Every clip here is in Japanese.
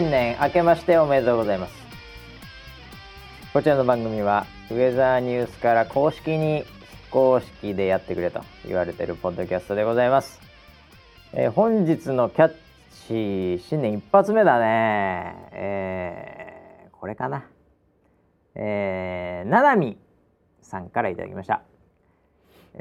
新年明けましておめでとうございます。こちらの番組はウェザーニュースから公式に非公式でやってくれと言われているポッドキャストでございます、えー本日のキャッチ新年一発目だね。えーこれかな。えー、ななみさんからいただきました。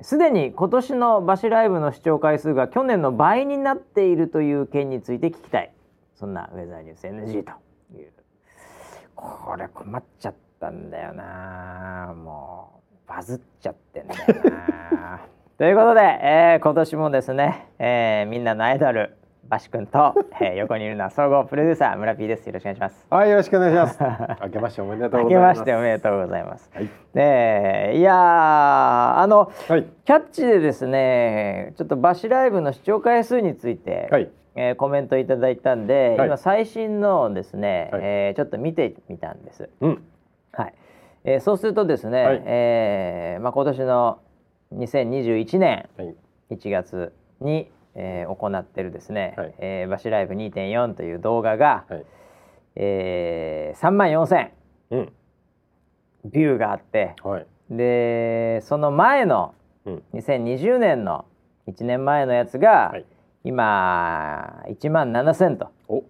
すでに今年のバシライブの視聴回数が去年の倍になっているという件について聞きたい。そんなウェザーニュース NG という。これ困っちゃったんだよな。もうバズっちゃってんだよな。ということで、えー今年もですね、えーみんなのアイドルバシ君と、えー横にいるのは総合プロデューサー村 P です。よろしくお願いします。はい、よろしくお願いします。明けましておめでとう明けまございます。しておめでとうございます。はい。ねえいやーあのはい、キャッチでですねちょっとバシライブの視聴回数について、はいえーコメントいただいたんで、はい。今最新のをですね、はい。えーちょっと見てみたんです。うん、はい。えーそうするとですね、はい。えーまあ、今年の2021年はい、1月に、えー行ってるですね、はい。えーバシライブ2.4という動画が、はい、えー、3万4000うん、ビューがあってはい、でその前のうん、2020年の1年前のやつが、はい今1万7000とお、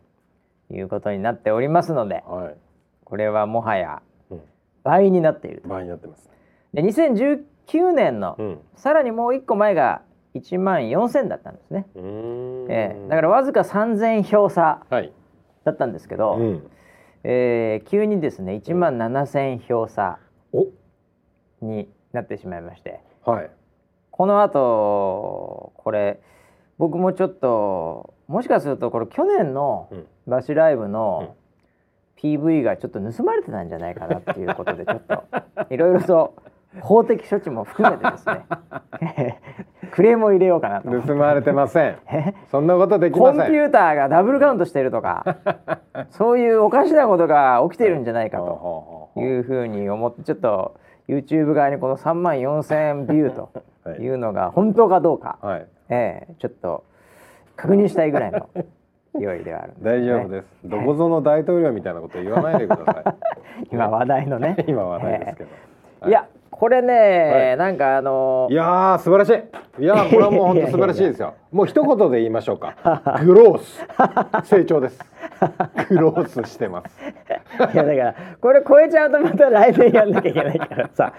いうことになっておりますのではい、これはもはやうん、倍になっていると。倍になってます。で2019年の、うん、さらにもう1個前が1万4000だったんですね。ええ。だからわずか3000票差はい、だったんですけど、うん、えー急にですね1万7000票差お、になってしまいまして。はい、この後これ僕もちょっともしかするとこれ去年のうん、バシライブの PV がちょっと盗まれてたんじゃないかなっていうことでちょっといろいろと法的処置も含めてですね。クレームを入れようかなと。盗まれてません。え そんなことできコません。ンピューターがダブルカウントしてるとか そういうおかしなことが起きてるんじゃないかと。とい。うふうに思ってちょっと YouTube 側にこの3万4,000ビューとはい。いうのが本当かどうか、はい、ええちょっと確認したいぐらいの 勢いではあるん大丈夫すです。どこぞの大統領みたいなこと言わないでくださね 今話題のねい。今話題ですけど。ええいやこれね、はいなんかあのいやー素晴らしい。いやーこれはもう本当素晴らしいですよ。もう一言で言いましょうか。グロース成長です。グロースしてます。いやだからこれ超えちゃうとまた来年やんなきゃいけないからさ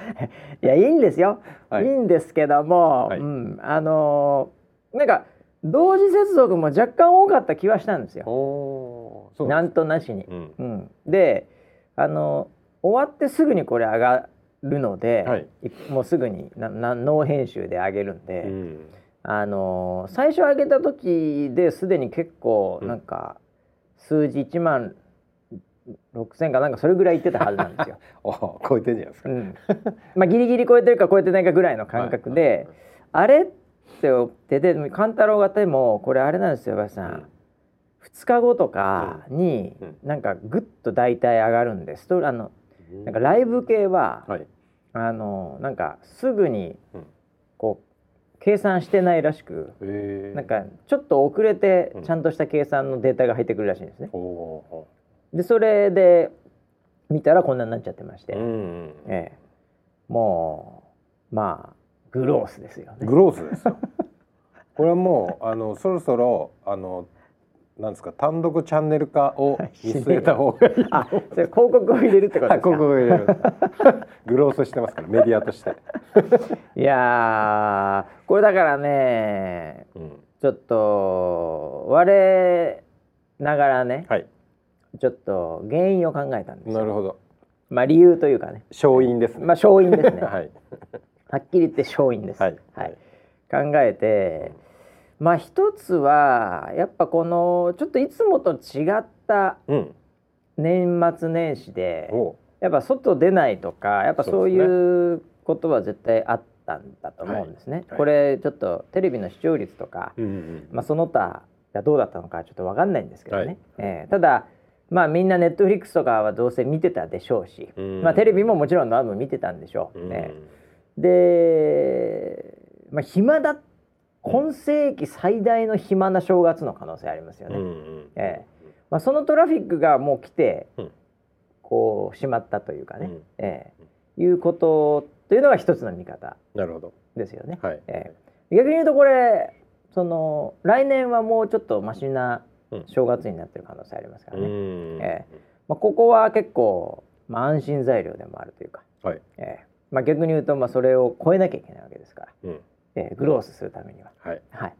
いやいいんですよ、はいい、いんですけども、はいうん、あのーなんか同時接続も若干多かった気はしたんですよ。おお。なんとなしに。うん。うん、であの終わってすぐにこれ上がるので、はいいもうすぐにななノー編集で上げるんで、うん。あの最初上げた時ですでに結構うんなんか数字1万6,000かなんかそれぐらいいってたはずなんですよ。超えてんじゃないですか。うん、まあギリギリ超えてるか超えてないかぐらいの感覚で、あれって出て勘太郎がでもこれあれなんですよ林さん、うん2日後とかにうんなんかぐっと大体上がるんですとあのうんなんかライブ系は、はい。あのなんかすぐにうんこう計算してないらしくええ。なん。かちょっと遅れてうんちゃんとした計算のデータが入ってくるらしいんですね。おおでそれで見たらこんなになっちゃってまして、ー。うん。ええ、もうまあグロースですよね。グロースですよ。これはもうあのそろそろあのなんですか単独チャンネル化を見据えた方がいい。あ、それ広告を入れるってことですか？はい広告を入れる。グロースしてますからメディアとして。いやーこれだからねうん。ちょっと我ながらね、はい。ちょっと原因を考えたんですよ。なるほど。まあ理由というかね、勝因ですね。まあ勝因ですね。ははい。っきり言って勝因です。はい。考えて、まあ一つはやっぱこのちょっといつもと違ったうん。年末年始でおうやっぱ外出ないとかやっぱそういうことは絶対あったんだと思うんですね。はいこれちょっとテレビの視聴率とか、うんうん。まあ、その他がどうだったのかちょっと分かんないんですけどね、はいえーただまあみんなネットフリックスとかはどうせ見てたでしょうし、うんまあ、テレビももちろん多分見てたんでしょう、うんねで、まあ、暇だ今世紀最大の暇な正月の可能性ありますよね。うんうん。ええ。まあ、そのトラフィックがもう来て、うん。こうしまったというかね、うん。ええ。いうことというのが一つの見方なるほど。ですよね。はい。ええ。逆に言うとこれその来年はもうちょっとマシなうん。正月になってる可能性ありますからうね。んえ。まあ、ここは結構、まあ、安心材料でもあるというか、はい。ええまあ、逆に言うとまあそれを超えなきゃいけないわけですから、うん。ええグロースするためには。はい。はい、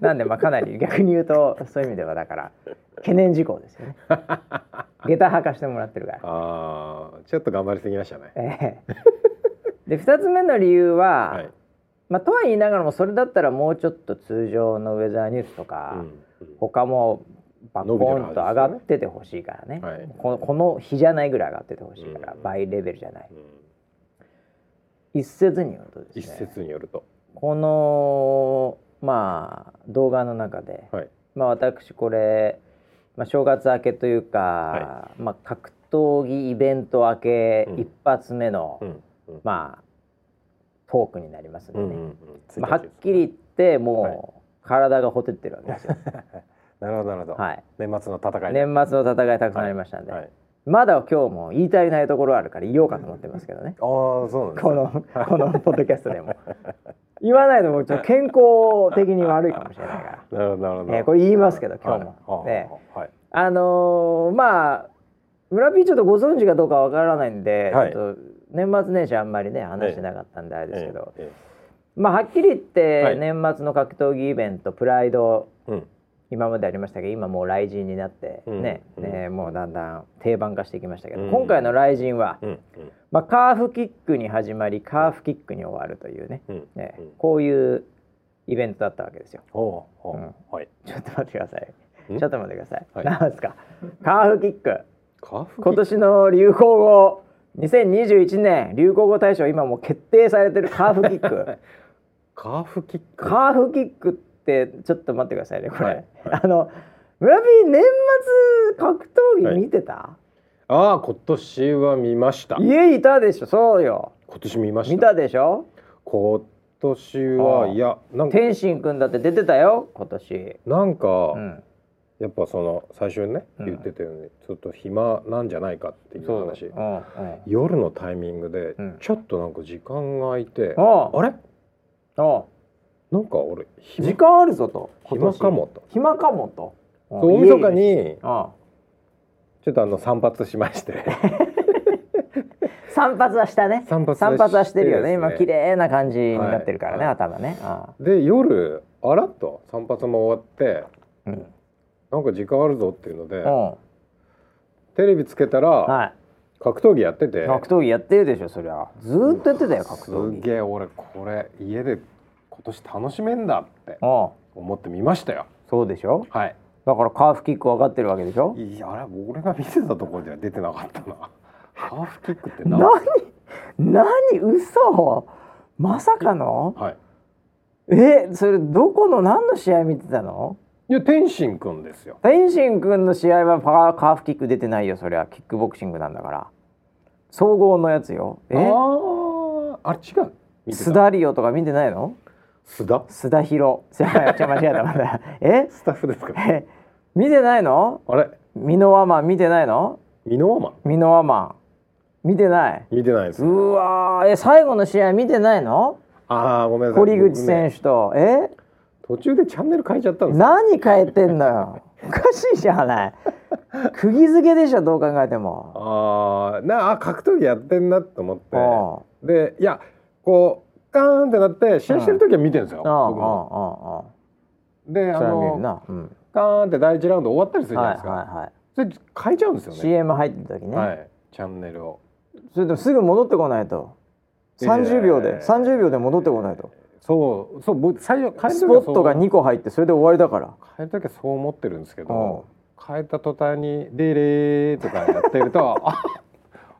なんでまあかなり 逆に言うとそういう意味ではだから懸念事項ですよね。下駄履かしてもらってるから。ああちょっと頑張りすぎましたね。ええ。で2つ目の理由は、はい。まあ、とは言いながらもそれだったらもうちょっと通常のウェザーニュースとうか、んうん。他もバコンと上がっててほしいからね。はい。このこの日じゃないぐらい上がっててほしいから、うん。倍レベルじゃない。うん一説によるとですね一説によると。このまあ動画の中で、はい。まあ私これ、まあ、正月明けというか、はまあ、格闘技イベント明けうん。一発目の、うん。うん。まあトークになりますんでね、うんうんうん。まあ、はっきり言ってもう、はい。体がほてってるわけですよ。なるほどなるほど。はい、年末の戦いで。年末の戦いたくさんありましたんで、はいまだ今日も言い足りないところあるから言おうかと思ってますけどね。ああそうなんこのこのポッドキャストでも。言わないともうちょっと健康的に悪いかもしれないから、なるほどなるほど。えーこれ言いますけど今日も、はいねはい。あのーまあ村 P ちょっとご存知かどうかわからないんで、はい。ちょっと年末年始あんまりね話してなかったんであれですけど、えまあはっきり言って、はい。年末の格闘技イベントプライドえうん今までありましたけど今もう雷神になってうん。ね,、うん。ねもうだんだん定番化してきましたけど、うん。今回の雷神は、うん。まあ、カーフキックに始まりカーフキックに終わるというね,、うん。ねうん。こういうイベントだったわけですよ。はい。ちょっと待ってください。ん。ちょっと待ってください。はい。なんですか？カーフキック。カーフ今年の流行語。2021年流行語大賞今もう決定されてるカーフキック。カーフキック。カーフキックってちょっと待ってくださいねこれ。はいはいあの村 P 年末格闘技見てた？ああ今年は見ました家いたでしょ？そうよ。今年見ました見たでしょ？今年ああはいやなんか天心くんだって出てたよ今年。なんか、うん。やっぱその最初にねうん言ってたように、ちょっと暇なんじゃないかっていう話うんうん。夜のタイミングでうんちょっとなんか時間が空いて、ああれ？あなんか俺暇。時間あるぞと今暇年かもと。暇かもと。大晦日にあちょっとあの散髪しまして。散髪はしたね。散髪はしてるよね。です今綺麗な感じになってるからね、はい。頭ね。あ。で夜あらっと散髪も終わってうん。なんか時間あるぞっていうので、うん。テレビつけたら、はい。格闘技やってて。格闘技やってるでしょそりゃ。ずーっとやってたよ格闘技。すげえ俺これ家で今年楽しめんだってうん思って見ましたよ。そうでしょ？はい。だからカーフキック分かってるわけでしょ？いやあれ俺が見てたところでは出てなかったな。ハーフキックって何？何？何？嘘？まさかの？はい。えそれどこの何の試合見てたの？いや天心くんですよ。天心くんの試合はパーカーフキック出てないよ。そりゃキックボクシングなんだから。総合のやつよ。え？あーあれ違う。スダリオとか見てないの？須田？須田博。違う違う間違えたまだ。え？スタッフですか？え見てないの？あれ？ミノワマン見てないの？ミノワマ？ンミノワマ。ン見てない。見てないですうわー。え最後の試合見てないの？ああごめんなさい。堀口選手手と、え？途中でチャンネル変えちゃったんですよ。何変えてんのよ？おかしいじゃない。釘付けでしょどう考えても。あーなあ格闘技やってんなと思って。うでいやこうカーンってなって試合してる時は見てるんですよ、んうんであのな、うん、カーンって第一ラウンド終わったりするじゃないはいですか、はいはいそれ変えちゃうんですよね。CM 入ってる時ね、はい。チャンネルを。それでもすぐ戻ってこないと。30秒で30秒で戻ってこないと。そうそう僕最初変えるスポットが2個入ってそれで終わりだから。変える時はそう思ってるんですけど変えた途端に「レレー」とかやってると「あ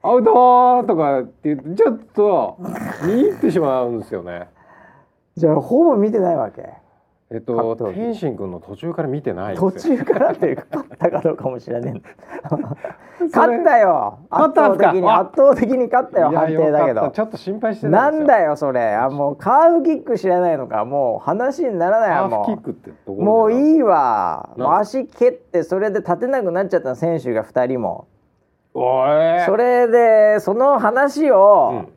アウトー!」とかって言ってちょっと見入ってしまうんですよね。じゃあほぼ見てないわけ？えっと天心君の途中から見てない途中からっていうか勝ったかどうかもしれないそれ勝ったよ。勝った圧倒的にあ圧倒的に勝ったよ判定だけど。ちょっと心配してたなんよだよそれ。あもうカーフキック知らないのか。もう話にならないもう。もういいいわ足蹴ってそれで立てなくなっちゃった選手が2人もそれでその話を、うん。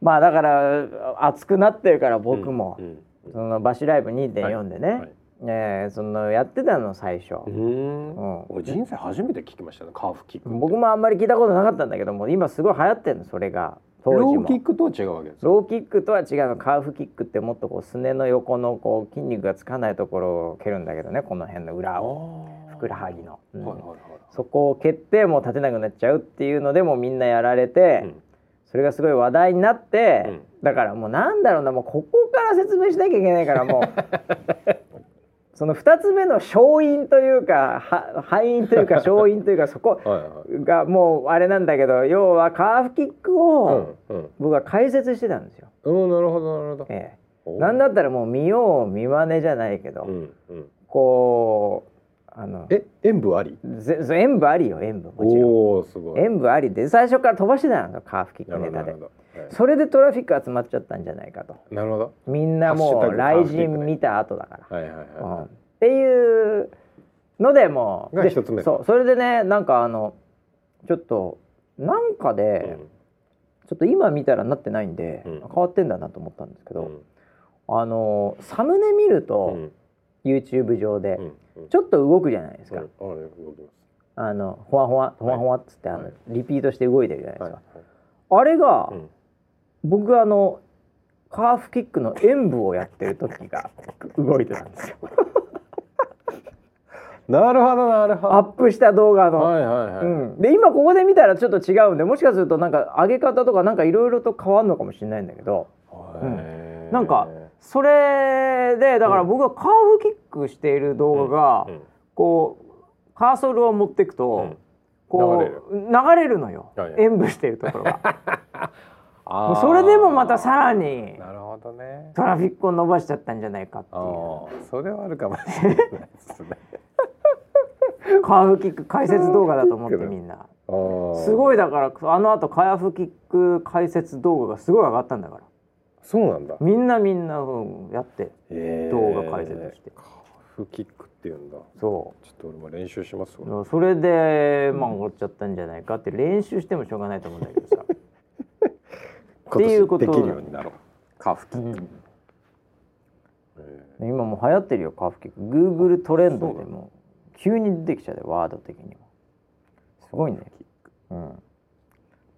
まあだから熱くなってるから僕も、うんそのバシライブ2.4でね、はいはい。えーそのやってたの最初、うーん。うん。俺人生初めて聞きましたねカーフキック僕もあんまり聞いたことなかったんだけども今すごい流行ってるのそれが。ロも。ーキックとは違うわけですよローキックとは違う。のカーフキックってもっとこうすねの横のこう筋肉がつかないところを蹴るんだけどねこの辺の裏を。ふくらはぎの、うん。はいはいはいそこを蹴ってもう立てなくなっちゃうっていうのでもうみんなやられて、うん。それがすごい話題になって、うん。だからもうなんだろうなもうここから説明しなきゃいけないからもう その2つ目の勝因というかは敗因というか勝因というかそこがもうあれなんだけど要はカーフキックをうんうん。僕は解説してたんですよ。うんなるほどなるほど。えおえ、なんだったらもう見よう見まねじゃないけど、うんうん。こうあのえ演舞あり？演舞ありよ演舞もちろん。すごい。演舞ありで最初から飛ばしてたのカーフキッなクネタではい。それでトラフィック集まっちゃったんじゃないかと。なるほど。みんなもう雷神見た後だから、はいはいはい。うんはっていうのでもうでが一つ目。そうそれでねなんかあのちょっとなんかいで、ちょっと今見たらなってないんで、うん。変わってんだなと思ったんですけど、うん。あのサムネ見るうと、ん。YouTube 上で、うんうんちょっと動くじゃないですか、うん。あのほわほわほわほわっつって、あのはい。リピートして動いてるじゃないですはい。か、あれが、うん。僕あのカーフキックの演舞をやってる時が 動いてたんですよ。なるほどなるほど。アップした動画の、はいはいはい。うん、で今ここで見たらちょっと違うんでもしかするとなんか上げ方とかなんかいろいろと変わるのかもしれないんだけど。へー。なんかそれでだから僕はカーフキックしている動画が、うん。こうカーソルを持っていくと、うん。こう流れる。のよ、演舞しているところが。それでもまたさらになるほどね。トラフィックを伸ばしちゃったんじゃないかっていう。それはあるかもしれないですね。カーフキック解説動画だと思ってみんな。すごいだからあのあとカーフキック解説動画がすごい上がったんだからそうなんだ。みんなみんな、うんやってへー。動画解説して。カーフキックっていうんだ。そちょっと俺も練習しますわ。うそれでまあ上がっちゃったんじゃないかって練習してもしょうがないと思うんだけどさ、今っていうこと年できるようになろう。カーフキック、うん。へ今もう流行ってるよカーフキック。Google トレンドでも急に出てきちゃうよワード的にも。すごいね。うんー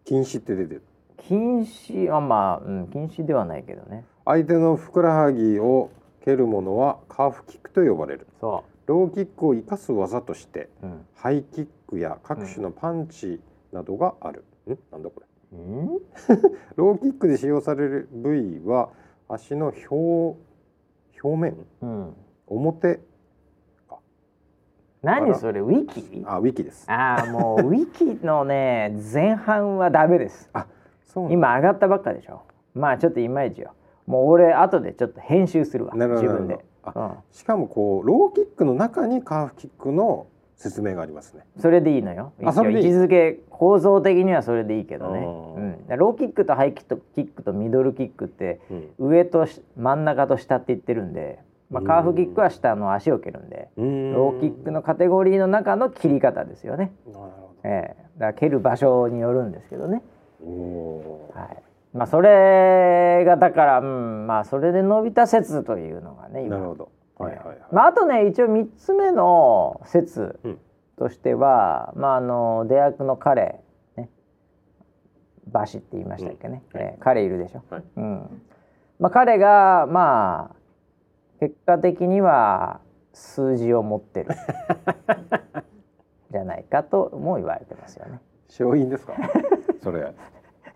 禁止って出てる禁止あまあ、うん、禁止ではないけどね。相手のふくらはぎを蹴るものはカーフキックと呼ばれる。そローキックを生かす技としてううん。ハイキックや各種のパンチなどがある、ん？なんだこれ。うん？ローキックで使用される部位は足の表表面？うん。表何それウィキ？あウィキです。ああもうウィキのね前半はダメです。そうなんだ今上がったばっかでしょ。まあちょっといまいちよ。もう俺後でちょっと編集するわ自分で。うん。しかもこうローキックの中にカーフキックの説明がありますね。それでいいのよ。一応位置づけ構造的にはそれでいいけどね、ううん、ローキックとハイキックキックとミドルキックってうん。上とし真ん中と下って言ってるんで、まあ、カーフキックは下の足を蹴るんでローキックのカテゴリーの中の切り方ですよね、なるほええ。だから蹴る場所によるんですけどね、はい。まあ、それがだから、うんまあ、それで伸びた説というのがね今。なるほど。はいはいはい、まあ、あとね一応3つ目の説うん。としては、まあ、あの出役の彼ね。バシって言いましたっけね、うん。はい。えー彼いるでしょ、はい。うん。まあ、彼がまあ結果的には数字を持ってる。じゃないかとも言われてますよね。勝因ですか？それ。はい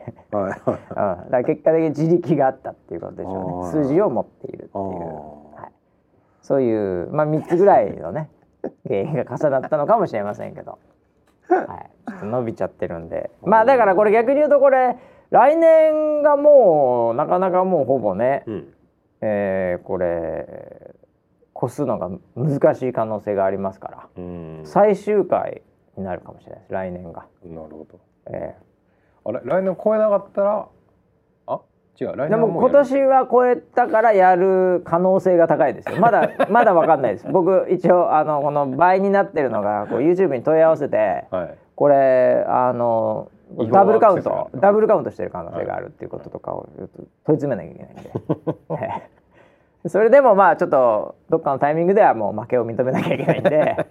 だから結果的に自力があったっていうことでしょうね。数字を持っているっていう。はい、そういう、まあ、3つぐらいのね 原因が重なったのかもしれませんけど、はい、ちょっと伸びちゃってるんで。まあだからこれ逆に言うとこれ来年がもうなかなかもうほぼね、うん。えーこれ越すのが難しい可能性がありますから、うん。最終回になるかもしれないです。来年が。なるほど。えあれ？来年超えなかったら？あ？違う。来年えでも今年は超えたからやる可能性が高いですよ。まだ まだわかんないです。僕一応あのこの倍になってるのがこう YouTube に問い合わせてはい。これあのダブルカウント。ダブルカウントしてる可能性があるっていうこととかを問い詰めなきゃいけないんで。え えそれでもまあちょっとどっかのタイミングではもう負けを認めなきゃいけないんで、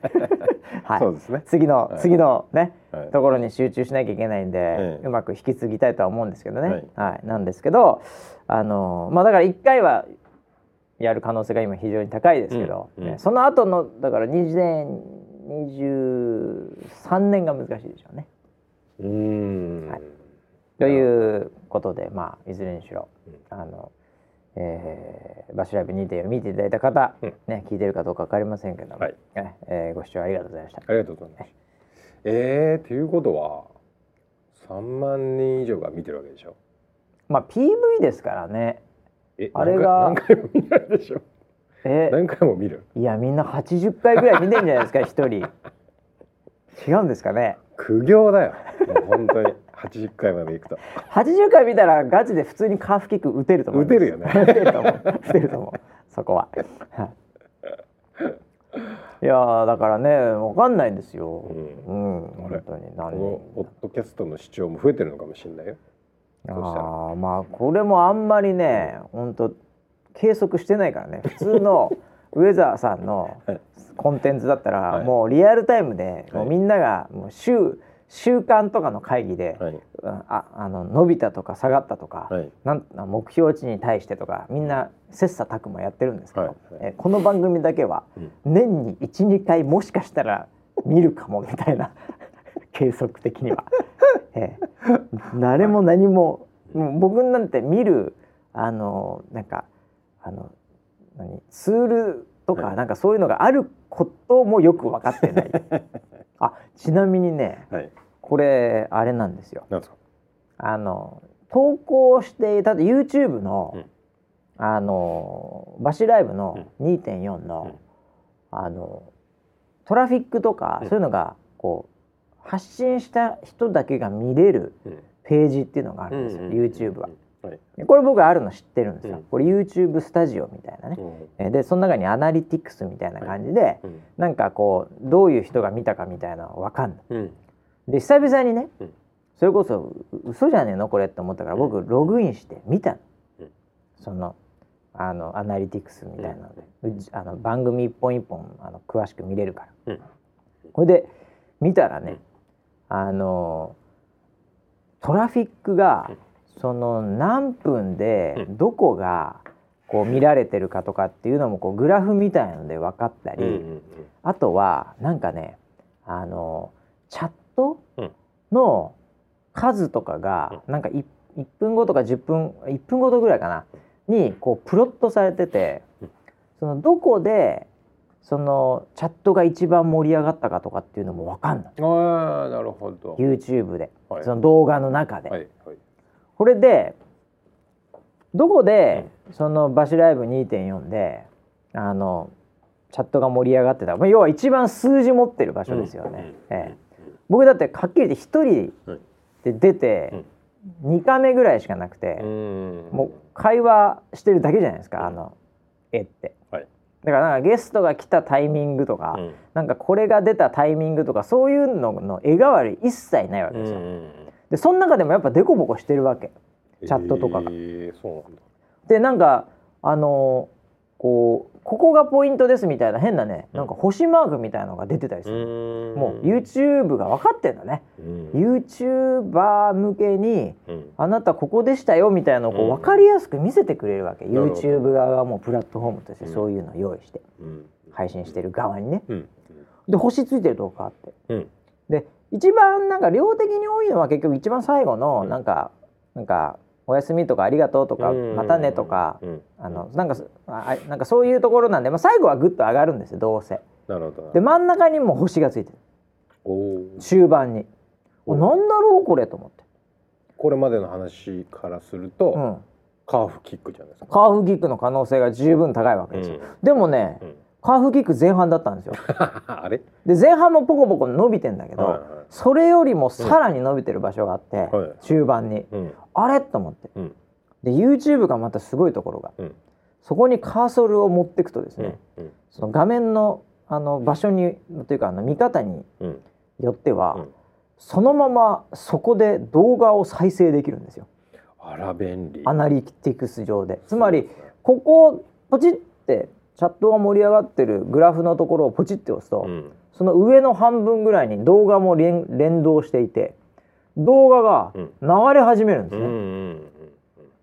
はい、そうですね。次の、はい。次のね、はい。ところに集中しなきゃいけないんで、ええうまく引き継ぎたいとは思うんですけどね、ははい。なんですけどあのまあだから1回はやる可能性が今非常に高いですけど、うんうん。ねその後のだから2023年が難しいでしょうね。うーん。はい。ということでまあいずれにしろ、あの、えーバッシュライブ2.4見ていただいた方、うんね聞いてるかどうかわかりませんけども、はいねえーご視聴ありがとうございました。ありがとうございますえー、ということは3万人以上が見てるわけでしょ？まあ PV ですからね。えあれが何回も見ないでしょ？え何回も見る？いやみんな80回ぐらい見てんじゃないですか一人。違うんですかね。苦行だよもう本当に80回まで行くと。80回見たらガチで普通にカーフキック打てると思う。打てるよね。打てると思う。打てると思う。そこは。はい。いやーだからねわかんないんですよ。うん、あれ本当に。何このポッ人。ドキャストの視聴も増えてるのかもしれないよ。ああまあこれもあんまりね本当計測してないからね。普通の ウェザーさんのはい。コンテンツだったら、はい。もうリアルタイムで、もうはいみんながもう週週間とかの会議で、はい。ああの伸びたとか下がったとか、はい。なん目標値に対してとかみんな切磋琢磨やってるんですけど、はいえこの番組だけはうん。年に12回もしかしたら見るかもみたいな 計測的には、ええ誰も何ももう僕なんて見るあのなんかあの何ツールとか、はい。なんかそういうのがあることもよく分かってない。あちなみにねはい。これあれなんですよ。なんですか？あの投稿してただ YouTube の、うん。あのバシライブの2.4の、うん。あのトラフィックとか、うん。そういうのがこう発信した人だけが見れるうん。ページっていうのがあるんですよ、うん。YouTube は。これ僕あるの知ってるんですよ。うん。これ YouTube スタジオみたいなね。えでその中にアナリティクスみたいな感じで、うんなんかこうどういう人が見たかみたいなのわかんない。うん。で久々にね、うん。それこそう嘘じゃねえのこれって思ったから僕ログインして見たの、うん。そのあのアナリティクスみたいなので、あの番組一本一本あの詳しく見れるから、うん。これで見たらね、あのトラフィックがうんその何分でうん。どこがこう見られてるかとかっていうのもこうグラフみたいので分かったり、うんうんあとはなんかねあのチャットうん。の数とかがなんか 1, 1分後とか10分1分ごとぐらいかなにこうプロットされててうん。そのどこでそのチャットが一番盛り上がったかとかっていうのも分かんない。ああなるほど。YouTube で。はい。その動画の中で。はいはいこれでどこでそのバシライブ2.4であのチャットが盛り上がってた、まあ、要は一番数字持ってる場所ですよね。うん。ええ、僕だってはっきり言って一人はい。で出て2カメぐらいしかなくて、うん。もう会話してるだけじゃないですか、あの絵って。はい。だからなんかゲストが来たタイミングとか、うん。なんかこれが出たタイミングとかそういうのの絵代わり一切ないわけですよ。でその中でもやっぱデコボコしてるわけ。チャットとかが。えーそうなんだ。でなんかあのーこうここがポイントですみたいな変なねなんか星マークみたいなのが出てたりする、もう YouTube が分かってんだね、うん、YouTuber 向けにうん。あなたここでしたよみたいなのをこううん。分かりやすく見せてくれるわけ、なるほど。YouTube 側がもうプラットフォームとしてうん。そういうのを用意してうん。配信してる側にね。うん。で星ついてるとこがあって一番なんか量的に多いのは結局一番最後のうん。なんか、なんか「おやすみ」とか「ありがとう」とか「うん。またね」とか、うん。あのなんかそあなんかそういうところなんで、まあ、最後はグッと上がるんですよどうせ。なるほど。で真ん中にも星がついてる。おー。終盤に。なんだろうこれと思って。これまでの話からすると、うん、カーフキックじゃないですか。カーフキックの可能性が十分高いわけですよ。うん。でもね、うんカーフキック前半だったんですよ。あれ？で前半もポコポコ伸びてんだけど、はいはいそれよりもさらに伸びてる場所があって、はい。中盤に、うん。あれ？と思って。うん。で YouTube がまたすごいところがうん。そこにカーソルを持っていくとですね、うん。その画面のあの場所にというかあの見方にうん。よっては、うん。そのままそこで動画を再生できるんですよ。あら便利。アナリティクス上で。つまりここをポチってチャットが盛り上がってるグラフのところをポチって押すと、うん。その上の半分ぐらいに動画も連連動していて動画がうん。流れ始めるんですうんうね、ん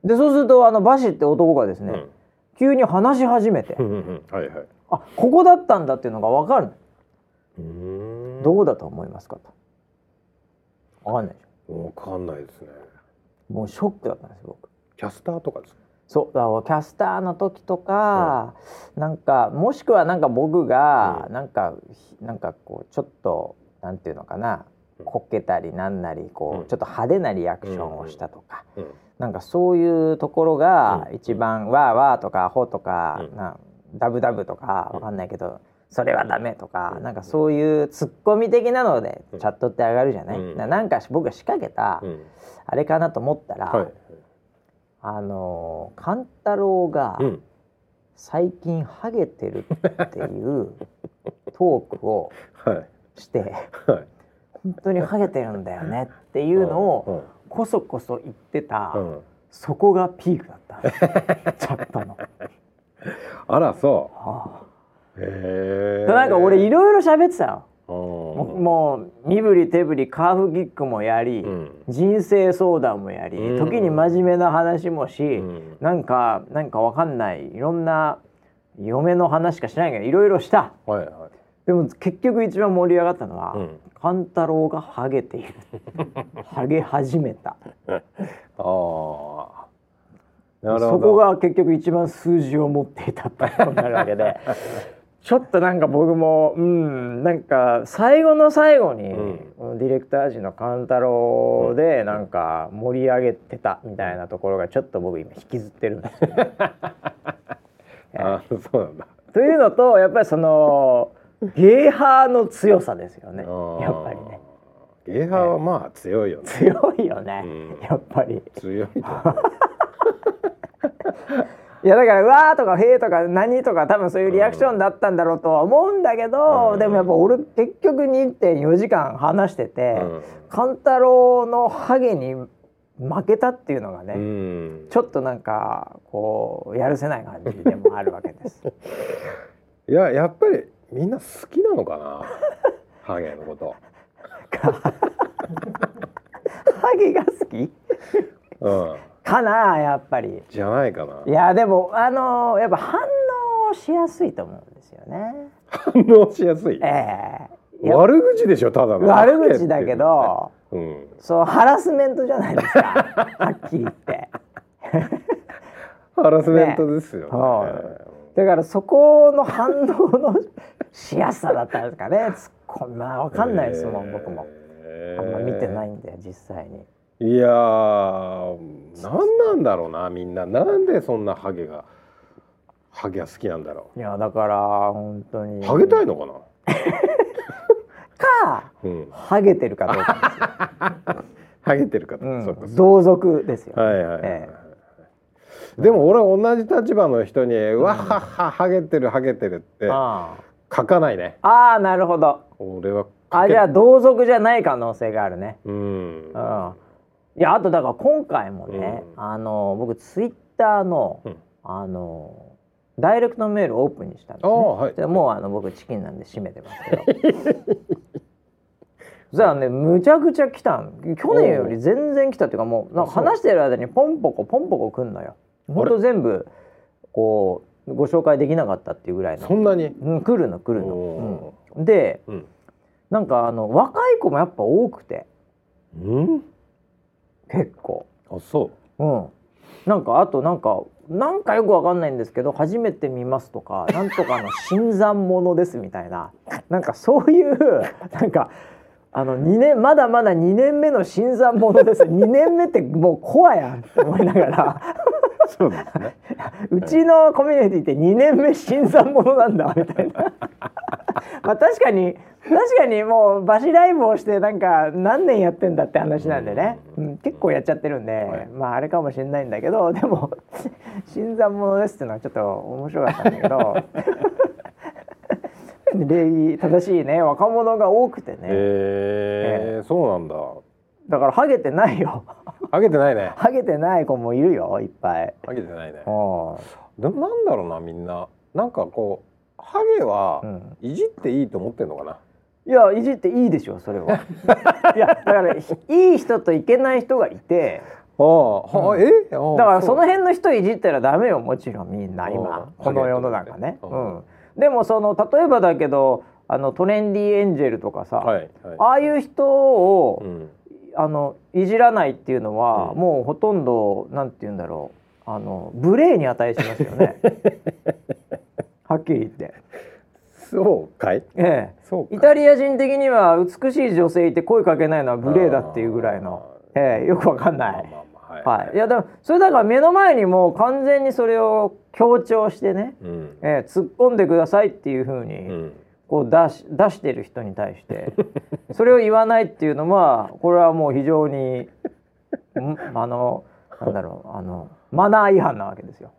でそうするとあのバシって男がですね、うん。急に話し始めて、はいはい。あここだったんだっていうのが分かるどこだと思いますかと。分かんないでしわかんないですね。ょもうショックだったんですよ僕。キャスターとかですそうだキャスターの時とか、なんかもしくはなんか僕が、うん。なんかなんかこうちょっとなんていうのかなうん。こけたりなんなりこう、うん。ちょっと派手なリアクションをしたとか、うん。なんかそういうところがうん。一番、わーわーとかアホとか、うん。なダブダブとかわかんないけど、それはダメとか、うん。なんかそういうツッコミ的なのでうん。チャットって上がるじゃない、うん。ななんか僕が仕掛けた、うん。あれかなと思ったら、はいあの勘太郎がうん。最近ハゲてるっていう トークをはい。してはい。本当にハゲてるんだよねっていうのをこそこそ言ってた、うん。うんそこがピークだった。チャットの。あらそはうへえなんか俺いろいろ喋ってたよ。ももう身振り手振りカーフキックもやり、うん。人生相談もやり、うん。時に真面目な話もし、うん。なんかなんかわかんないいろんな嫁の話しかしないけどいろいろした。はいはい。でも結局一番盛り上がったのは、うん。勘太郎がハゲている。ハゲ始めた。ああなるほど。そこが結局一番数字を持っていたってことになるわけで ちょっとなんか僕もうんなんか最後の最後に、うん。ディレクター陣の勘太郎でなんか盛り上げてたみたいなところがちょっと僕今引きずってるんですよね。あそうなんだ。というのとやっぱりそのゲーハーの強さですよね。やっぱりね。ゲーハーはまあ強いよね。強いよね、うん。やっぱり。強いと いやだから「うわー」とか「へー」とか「何」とか多分そういうリアクションだったんだろうとは思うんだけど、うん。でもやっぱ俺結局2.4時間話してて、うん。勘太郎のハゲに負けたっていうのがね、うん。ちょっとなんかこうやるせない感じでもあるわけです。いややっぱりみんな好きなのかな？ハゲのこと。ハゲが好き？うんかなやっぱり。じゃないかな。いやでもあのやっぱ反応しやすいと思うんですよね。反応しやすい？ええ。いや悪口でしょただの。悪口だけど。うん。そうハラスメントじゃないですか。はっきり言って。ハラスメントですよね。はい。だからそこの反応のしやすさだったんですかね。ツッコミまあわかんないですもん、僕も。あんま見てないんで実際にいやーなんなんだろうなみんな。なんでそんなハゲがハゲが好きなんだろいやだから本当に。うハゲたいのかな？かうん。ハゲてるかどうかハゲてるかと、ですよ、そっかうん、同族ですよ、はいはいはい、えでも俺同じ立場の人に「うわっはっはハゲてるハゲてる」ってあ書かないね。あああなるほど。俺はあじゃあ同族じゃない可能性があるね。うん。うんいやあとだから今回もね、うん。あの僕ツイッターの、うん。あのダイレクトメールオープンにしたんですね。ああはい。でもうあの僕チキンなんで閉めてますけど。そしたらねむちゃくちゃ来たん。去年より全然来たっていうかもうなんか話してる間にポンポコポンポコ来んのよ。ほんと全部こうご紹介できなかったっていうぐらいの。そんなに？うん、来るの来るの。おうん、でうん。なんかあの若い子もやっぱ多くて。うん？結構。あそう。うん、なんかあとなんかなんかよくわかんないんですけど初めて見ますとか なんとかの新参者ですみたいな。なんかそういう なんかあの2年まだまだ2年目の新参者です。2年目ってもうコアやんって思いながらそうですね。うちのコミュニティって2年目新参者なんだみたいな。まあ確かに確かにもうバシライブをしてなんか何年やってんだって話なんでね、うん、結構やっちゃってるんで、はい。まああれかもしれないんだけど でも新参者ですっていうのはちょっと面白かったんだけど。礼儀正しいね若者が多くてね、ええ。そうなんだ。だからハゲてないよハゲてないね。ハゲてない子もいるよいっぱい。ハゲてないね。うでもなんだろうなみんな。なんかこうハゲはん、いじっていいと思ってんのかな？いやいじっていいでしょそれは。いやだからいい人といけない人がいてああ、はえ？ああだからそのう辺の人いじったらダメよもちろんみんなうん今この世の中ね。ううんん、でもその例えばだけどあのトレンディエンジェルとかさ、はいはい。ああいう人を、うん。あのいじらないっていうのは、うんもうほとんどなんて言うんだろうあの無礼に値しますよね。はっきり言って。そうかい？ええ。イタリア人的には美しい女性いて声かけないのは無礼だっていうぐらいの、ええよくわかんない。はい、いやでもそれだから目の前にもう完全にそれを強調してね、うん。ええ突っ込んでくださいっていうふううにん。こう出し出してる人に対して それを言わないっていうのはこれはもう非常にん あのなんだろうあのマナー違反なわけですよ。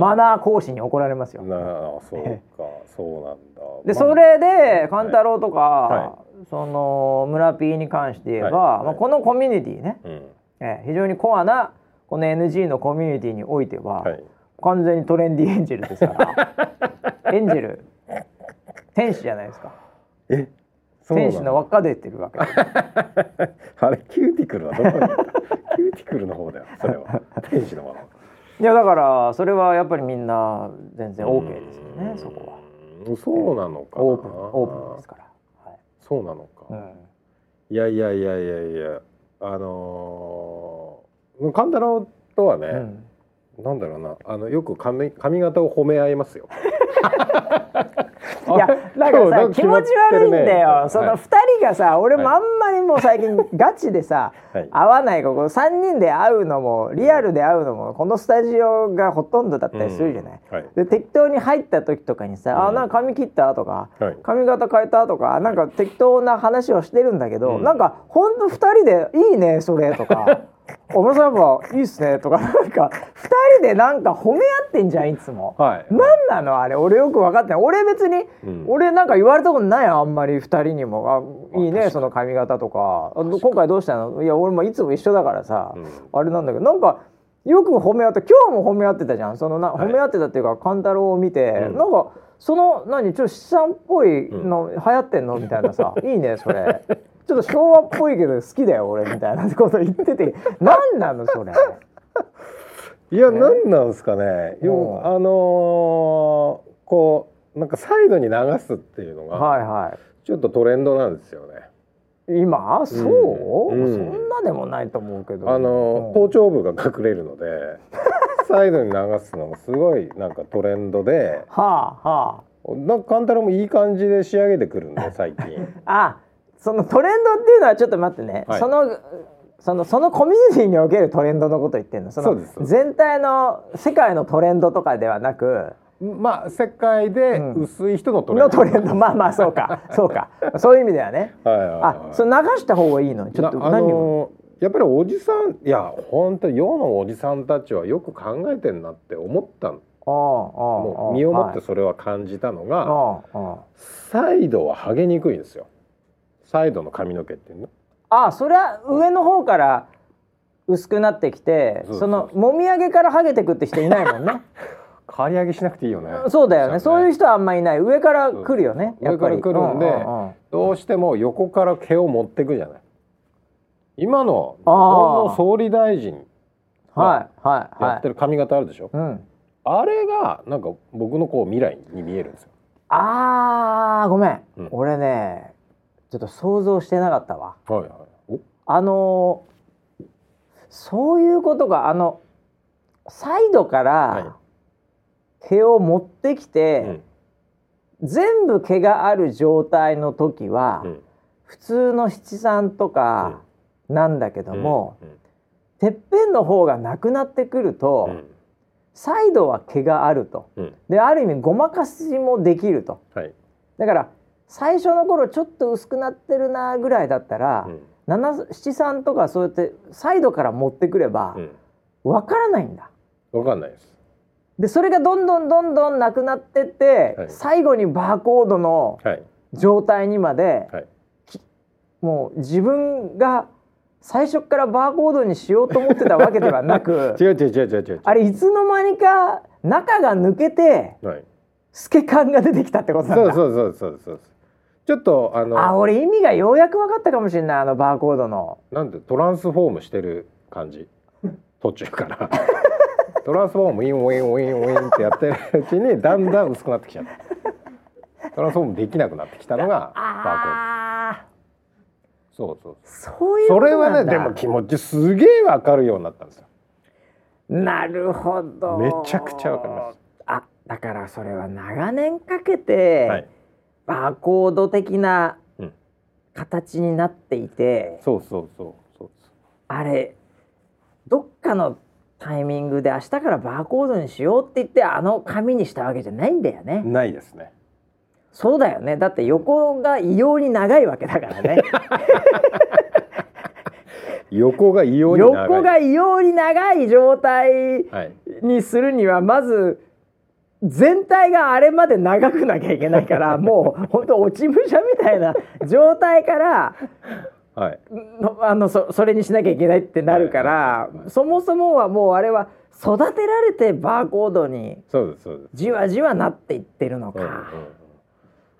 マナー講師に怒られますよ。なあそうかそうなんだ。でまあそれで勘太郎とか、はその村 P に関して言えば、はいはいまあ、このコミュニティね、うん。えー非常にコアなこの NG のコミュニティにおいては、はい。完全にトレンディエンジェルですから エンジェル天使じゃないですか。え。天使の輪っか出てるわけ。あれキューティクルはどこに？キューティクルの方だよそれは。天使の方。いやだからそれはやっぱりみんな全然 OK ですよねそこは。はそうなのかな？オープンオープンですから、はい。そうなのか、うん。いやいやいやいやいやあのー、勘太郎とはね、うん。なんだろうなあのよく髪髪型を褒め合いますよ いやだからさ気持ち悪いんだよ、その2人がさ俺もあんまりもう最近ガチでさ、はい。会わないここ3人で会うのもリアルで会うのもこのスタジオがほとんどだったりするじゃない。で適当に入った時とかにさ「うん。あなんか髪切った?」とか、はい。髪型変えた?」とかなんか適当な話をしてるんだけど、うん。なんかほんと2人で「いいねそれ」とか「小村さんやっぱいいっすね」とかなんか2人でなんか褒め合ってんじゃんいつも。はい。なんなのあれ。俺よく分かってない。俺別に、うん。俺なんか言われたことないよあんまり2人にも「あいいねその髪型とか。あ今回どうしたの?」いや俺もいつも一緒だからさ、うん。あれなんだけどなんかよく褒め合って今日も褒め合ってたじゃん。そのな、はい。褒め合ってたっていうか勘太郎を見て、うん。なんかその何ちょっと資産っぽいの、流行ってんの？みたいなさ「いいねそれ」ちょっと昭和っぽいけど好きだよ俺みたいなこと言ってて。何なのそれ。いや、なんなんですかね。ようん。あのーこうなんかサイドに流すっていうのが、はいはい。ちょっとトレンドなんですよね。今？そう、うん。そんなでもないと思うけど。あのー頭頂部が隠れるので、サイドに流すのがすごいなんかトレンドで、はあはなんかカンタロもいい感じで仕上げてくるんで最近。ああそのトレンドっていうのはちょっと待ってね、はい。そのそのそのコミュニティにおけるトレンドのこと言ってんの？その全体の世界のトレンドとかではなくまあ世界でうん。薄い人のトレンド。のトレンド。まあまあそうか。そうか。そういう意味ではね。はいはいはいあそれ流した方がいいの？ちょっと何を、やっぱりおじさんいや本当世のおじさんたちはよく考えてんなって思ったの。ああああもう身をもってはい。それは感じたのが、あああサイドは剥げにくいんですよサイドの髪の毛っていうの？ああそれは上の方から薄くなってきてそのもみあげからハゲてくって人いないもんね。刈り上げしなくていいよね。そうだよね。そういう人人はあんまいない。上から来るよねやっぱり。上から来るんでうううん。どうしても横から毛を持ってくじゃない。今の日本の総理大臣はいはいはい。やってる髪型あるでしょ、うん。あれがなんか僕のこう未来に見えるんですよ。あーごめん、うん。俺ねちょっと想像してなかったわ。はいはい。お？あのーそういうことがあのサイドかはら毛を持ってきて、全部毛がある状態の時は、うん。普通の七三とかなんだけども、うん。てっぺんの方がなくなってくると、サイドは毛があると。うん。である意味ごまかしもできると。はい。だから最初の頃ちょっと薄くなってるなぐらいだったら、うん。七七とかそうやってサイドから持ってくればうん。わからないんだ。わかんないです。でそれがどんどんどんどんなくなってって、はい。最後にバーコードのはい。状態にまで、はい。もう自分が最初からバーコードにしようと思ってたわけではなく 違う違う違う違う違うあれいつの間にか中が抜けてはい透け感が出てきたってことなんだ。そうそうそうそうそうちょっとあのあ俺意味がようやく分かったかもしれないあのバーコードの。なんでトランスフォームしてる感じ？途中から。トランスフォームウィンウィンウィンウィンってやってるうちにだんだん薄くなってきちゃった。トランスフォームできなくなってきたのがバーあコード。そうそうーそうそれはねでも気持ちすげえわかるようになったんですよ。なるほど。めちゃくちゃわかります。あだからそれは長年かけて、はいバーコード的なうん。形になっていて、そうそうそうそうあれどっかのタイミングで明日からバーコードにしようって言ってあの紙にしたわけじゃないんだよね。ないですね。そうだよね。だって横が異様に長いわけだからね。横が異様に長い。横が異様に長い状態はい。にするにはまず全体があれまで長くなきゃいけないから もう本当落ち武者みたいな状態からはい。のあのそそれにしなきゃいけないってなるから、そもそもはもうあれは育てられてバーコードにそうですそうです。じわじわなっていってるのか、うんうん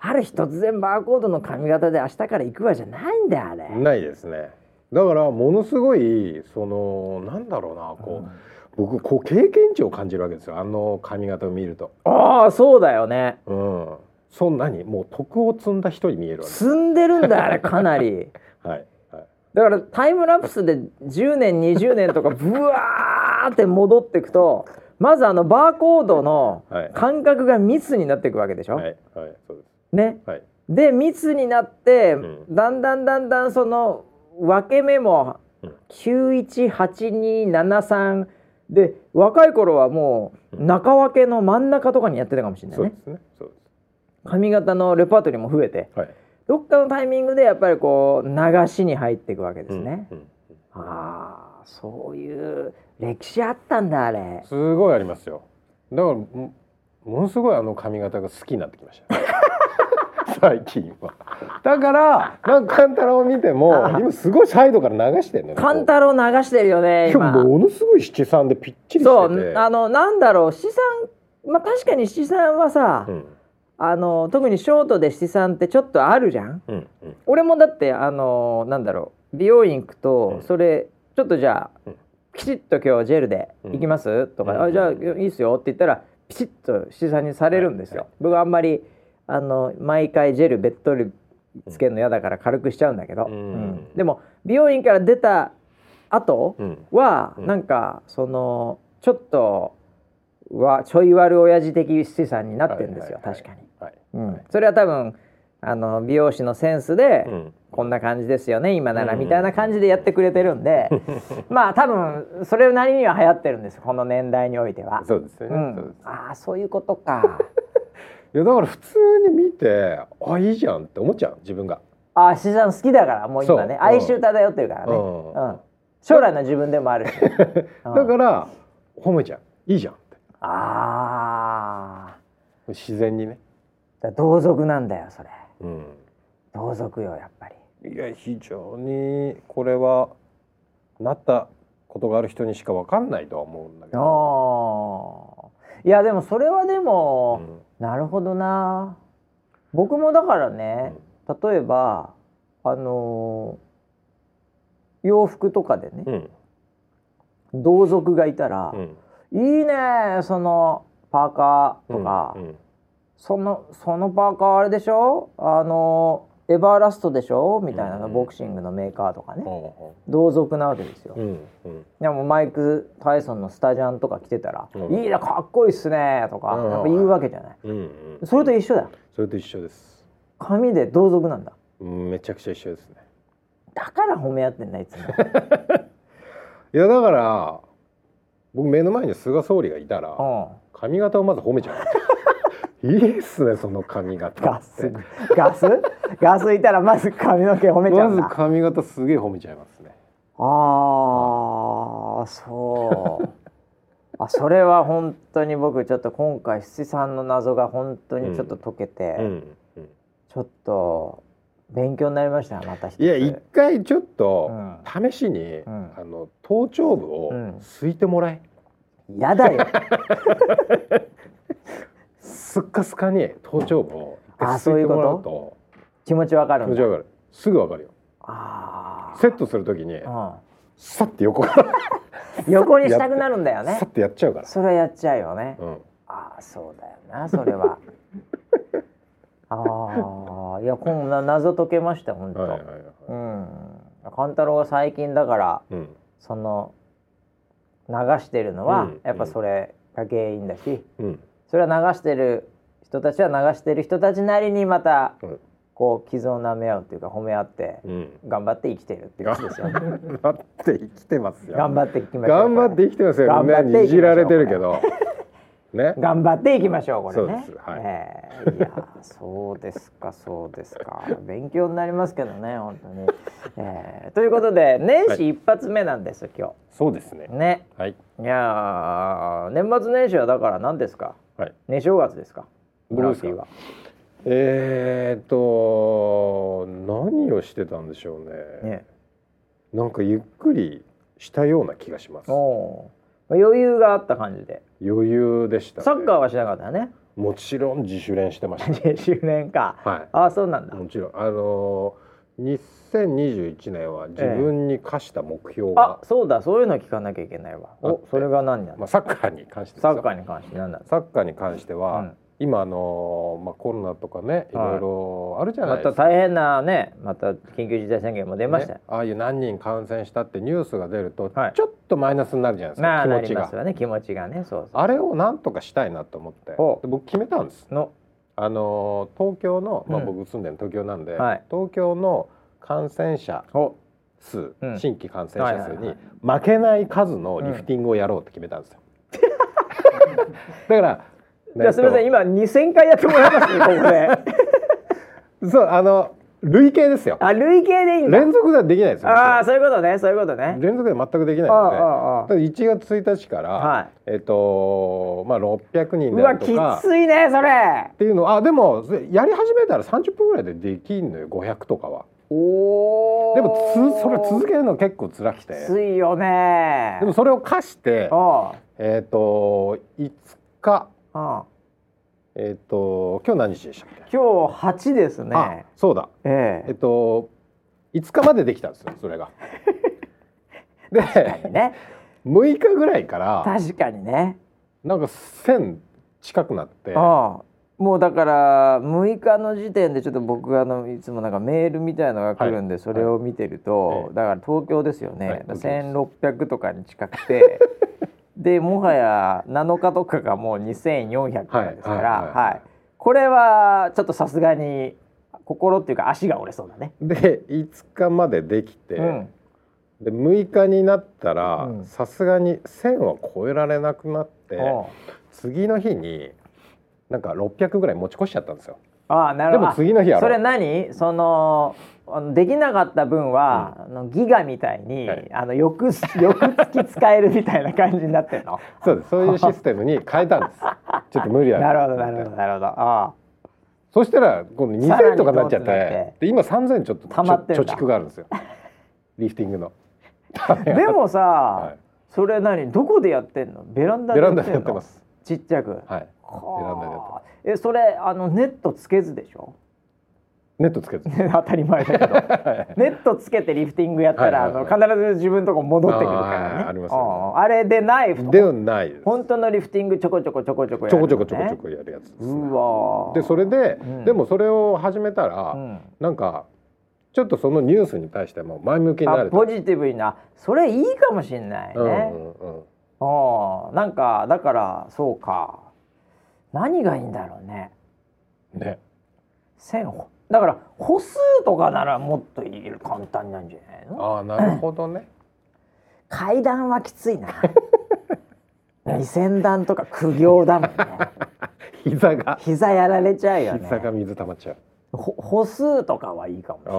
ある日突然バーコードの髪型で明日から行くわじゃないんだよあれ。うんないですね。だからものすごいそのなんだろうなこう、僕こう経験値を感じるわけですよ。あの髪型を見ると。ああそうだよね。うん。そんなに？もう徳を積んだ人に見えるわけ。積んでるんだよあれ かなり。はいはい。だからタイムラプスで10年20年とかブワーって戻っていくとまずあのバーコードのはい。感覚が密になっていくわけでしょ？はいはいそうです。ね。はい。で密になって、ん。だんだんだんだんその分け目もうん。918273で若い頃はもう中分けの真ん中とかにやってたかもしれないね。そうですね。そうで髪型のレパートリーも増えて。すはい。どっかのタイミングでやっぱりこう流しに入っていくわけですね。うんうんああそういう歴史あったんだあれ。すごいありますよ。だからもものすごいあの髪型が好きになってきました最近は。だからなんか勘太郎を見てもあ今すごいサイドから流してんのね。カンタロウ流してるよね今。今。ものすごい七三でぴっちりしてて。そうあのなんだろう七三まあ確かに七三はさ、うん。あの特にショートで七三ってちょっとあるじゃん。うんうん。俺もだってあのなんだろう美容院行くと、うん。それちょっとじゃあ、うん。ピシッと今日ジェルで行きます、とか、うんあじゃあいいっすよって言ったらピシッと七三にされるんですよ。はい。僕あんまりあの毎回ジェルべっとりつけるの嫌だから軽くしちゃうんだけど、うん。うん。でも美容院から出た後うん。は、うん。なんかそのちょっとはちょい悪親父的七三になってるんですよ、確かに。はい。うん、それは多分あの美容師のセンスで、うん。こんな感じですよね今ならうん。みたいな感じでやってくれてるんで、まあ多分それなりには流行ってるんですこの年代においては。そうですよね、うん。ああそういうことか。いやだから普通に見てあいいじゃんって思っちゃう自分が。ああしさん好きだからもう今ね。そう。哀愁漂ってるからね、ううん。ん将来の自分でもあるし。うん。だから褒めちゃう。いいじゃんって。あ自然にね。あ同族なんだよそれ。うん。同族よやっぱり。いや非常にこれはなったことがある人にしかわかんないとは思うんだけど、ああいやでもそれはでも、うんなるほどな。僕もだからね、例えばあのー洋服とかでね、うん。同族がいたらう、ん。いいねそのパーカーとか、うんそのそのパーカーあれでしょ？あのエバーラストでしょ？みたいなの、うんボクシングのメーカーとかね、う同族なわけですよ、でもマイク・タイソンのスタジャンとか着てたら「うん。いいなかっこいいっすね」とかうん。やっぱ言うわけじゃない、それと一緒だ。よそれと一緒です。髪で同族なんだ。うんめちゃくちゃ一緒ですね。だから褒め合ってんだいつも。いやだから僕目の前に菅総理がいたらうん。髪型をまず褒めちゃういいっすねその髪型ガス。ガス？ガスいたらまず髪の毛褒めちゃうまず髪型すげえ褒めちゃいますね。ああそう。あそれは本当に僕ちょっと今回七さんの謎が本当にちょっと解けて、うん、うん。ちょっと勉強になりましたよまたいや一回ちょっとうん。試しに、ん。あの頭頂部をうん。すいてもらえ、やだよ すっかすかに頭頂部をあすいてもらうそと？気持ちわかる気持ちわかる。すぐわかるよ。あセットするときにあ、さって横から。うん、横にしたくなるんだよね。さってやっちゃうから、それはやっちゃうよね、うん、ああそうだよなそれは。ああいや今度謎解けました本当、はいはいはい、うん。勘太郎が最近だからうん、その流してるのは、うん。やっぱそれが原因だし、うん、それは流してる人たちは流してる人たちなりにまたうん。こう傷を舐め合うっていうか褒め合ってうん、頑張って生きてるっていうことですよね。頑張って生きてますよ。頑張っていきまし頑張って生きてますよ。みにいじられてるけどね頑張っていきましょうこれね。そうですはいええいやそうですかそうですか勉強になりますけどね本当に。ええということで年始一発目なんです、今そうですね日ね。はいいやー年末年始はだから何ですか？はい年正月ですか？僕ですか？ブラッキーは。えー、っと何をしてたんでしょうねね。なんかゆっくりしたような気がしますおおー。余裕があった感じで。余裕でした、ね、サッカーはしなかったよね。もちろん自主練してました 10年か。はああそうなんだい。もちろんあのー、2021年は自分に課した目標あが、そうだそういうの聞かなきゃいけないわ。おそれが何だ。まあ、サッカーに関してサッカーに関して何なんだ？サッカーに関しては、うん今あのーまあ、コロナとかねいはい。ろいろあるじゃないまですか。た大変なねまた緊急事態宣言も出ました。よね、ああいう何人感染したってニュースが出ると、はい。ちょっとマイナスになるじゃないですか、なあ気持ちがね気持ちがねそうそう。あれをなんとかしたいなと思って。僕決めたんです。の？あのー東京の、まあ、うん。僕住んでるの東京なんで、はい。東京の感染者お数、うん。新規感染者数に負けない数のリフティングをやろうって決めたんですよ、だからじゃあすみません。今2000回やってもらいますね ここで。そうあの累計ですよ。あ累計でいいんだ。連続ではできないですよああそういうことねそういうことね。連続では全くできないので。ああああだから1月1日から、はい。えっとまあ600人うであわきるとか。ついねそれ。っていうのあでもやり始めたら30分ぐらいでできんのよ500とかは。おおでもつそれ続けるの結構辛くて。きついよね。でもそれを課してあえっ、と5日ああ。えっ、と今日何日でしたっけ、今日8ですあねそうだ。ええ。えっと5日までできたんですよそれが。でね。6日ぐらいから確かにね。なんか1000近くなってああ。もうだから6日の時点でちょっと僕あのいつもなんかメールみたいのが来るんで、それを見てると、はい。だから東京ですよね、はい。東京です1600とかに近くて でもはや7日とかがもう2400なんですから、はいはい。はい。はいこれはちょっとさすがに心っていうか足が折れそうだね。で5日までできて、うん。で6日になったらうん。さすがに1000は超えられなくなって、おう。次の日になんか600ぐらい持ち越しちゃったんですよ。ああなるほど。でも次の日やろう。それ何？そのあのできなかった分は、あのギガみたいに、はい。あの翌翌月使えるみたいな感じになってるの。そうです。そういうシステムに変えたんです。ちょっと無理だなるほどなるほどなるほど。あそしたら今度さらに2000とかになっちゃってで今3000ちょっと溜まって貯蓄があるんですよ。リフティングの。あ でもさ、はい。それ何どこでやってんの？ベランダでベランダやってんの？でやってます。ちっちゃく、はい。ベランダでやってはあ。えそれあのネットつけずでしょ？ネットつけず。当たり前だけど。ネットつけてリフティングやったら、はいはいはい。あの必ず自分のとこ戻ってくるからね。ありますよね。うん。あれでないではない。本当のリフティングちょこちょこちょこちょこやちょるのねこちょこちょこちょこやるやつです。うわー。でそれで、うん。でもそれを始めたら、うん。なんかちょっとそのニュースに対しても前向きになるポジティブになそれいいかもしんないね、うんうんうん。うん。なんかだからそうか。何がいいんだろうね。ね。線歩だから歩数とかならもっといい簡単なんじゃないの？ああなるほどね。階段はきついな。二千段とか苦行だもんね。膝が。膝やられちゃうよね。膝が水溜まっちゃう。ほ歩数とかはいいかもしれな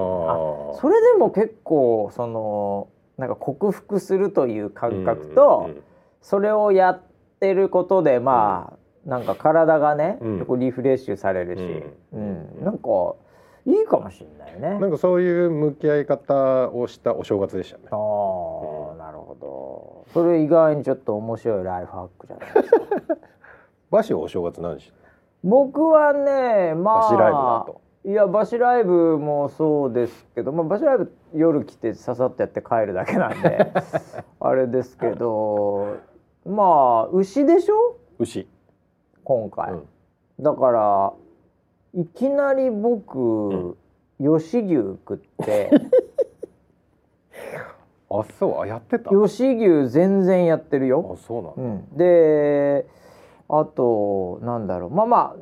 い。それでも結構そのなんか克服するという感覚と、うんうんそれをやってることでまあ、なんか体がね、うん。リフレッシュされるし、うん。なんかいいかもしれないね。なんかそういう向き合い方をしたお正月でしたね。ああ、なるほど。それ意外にちょっと面白いライフハックじゃないですか。バシはお正月何して僕はね、まあいやバシライブもそうですけど、まあ、バシライブ夜来てささっとやって帰るだけなんで あれですけどまあ牛でしょ？牛。今回、うん。だからいきなり僕、ん。吉牛食って あそうあやってた？吉牛全然やってるあよ、そうなんだ。うん、であとなんだろう。まあまあ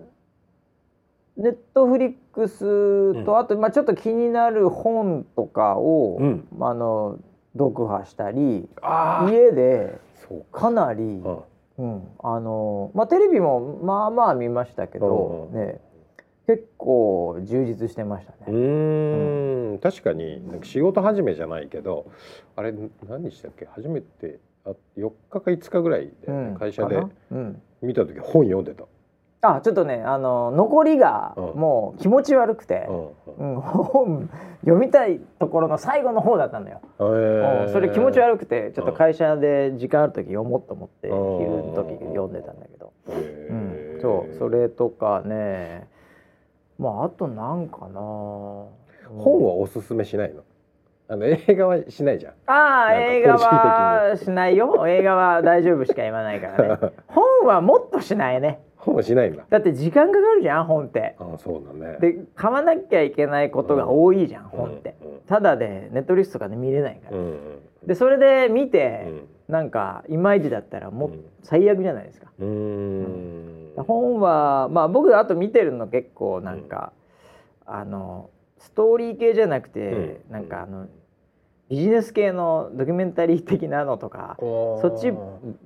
ネットフリックスと、うん。あと、まあ、ちょっと気になる本とかを、うん。あの読破したりああ家でか。なり、うん。うん、あのまあテレビもまあまあ見ましたけど、ね結構充実してましたうね。ーん。確かになんか仕事始めじゃないけどあれ何でしたっけ？初めてあ4日か5日ぐらいで、うん。会社で。見た時本読んでた、あちょっとねあの残りがうん。もう気持ち悪くて、うんうん。本読みたいところの最後の方だったのよ。えうんそれ気持ちい悪くてちょっと会社で時間ある時読もうと思ってうん。昼の時読んでたんだけど、うん、へーそうそれとかねまああとなんかな。本はおすすめしないの？あの映画はしないじゃん。ああ映画はしないよ。映画は大丈夫しか言わないからね。本はもっとしないね。本はしないんだ。だって時間かかるじゃん本って。あそうだね。で買わなきゃいけないことが多いじゃん、本って。うんうん。ただでネットリストとかで見れないから、うんでそれで見うて、ん。なんかいまいちだったらもううん。最悪じゃないですか、うん。うん本はまあ僕あと見てるの結構なんか、あのストーリー系じゃなくて、うん。なんかあのビジネス系のドキュメンタリー的なのとか、そっち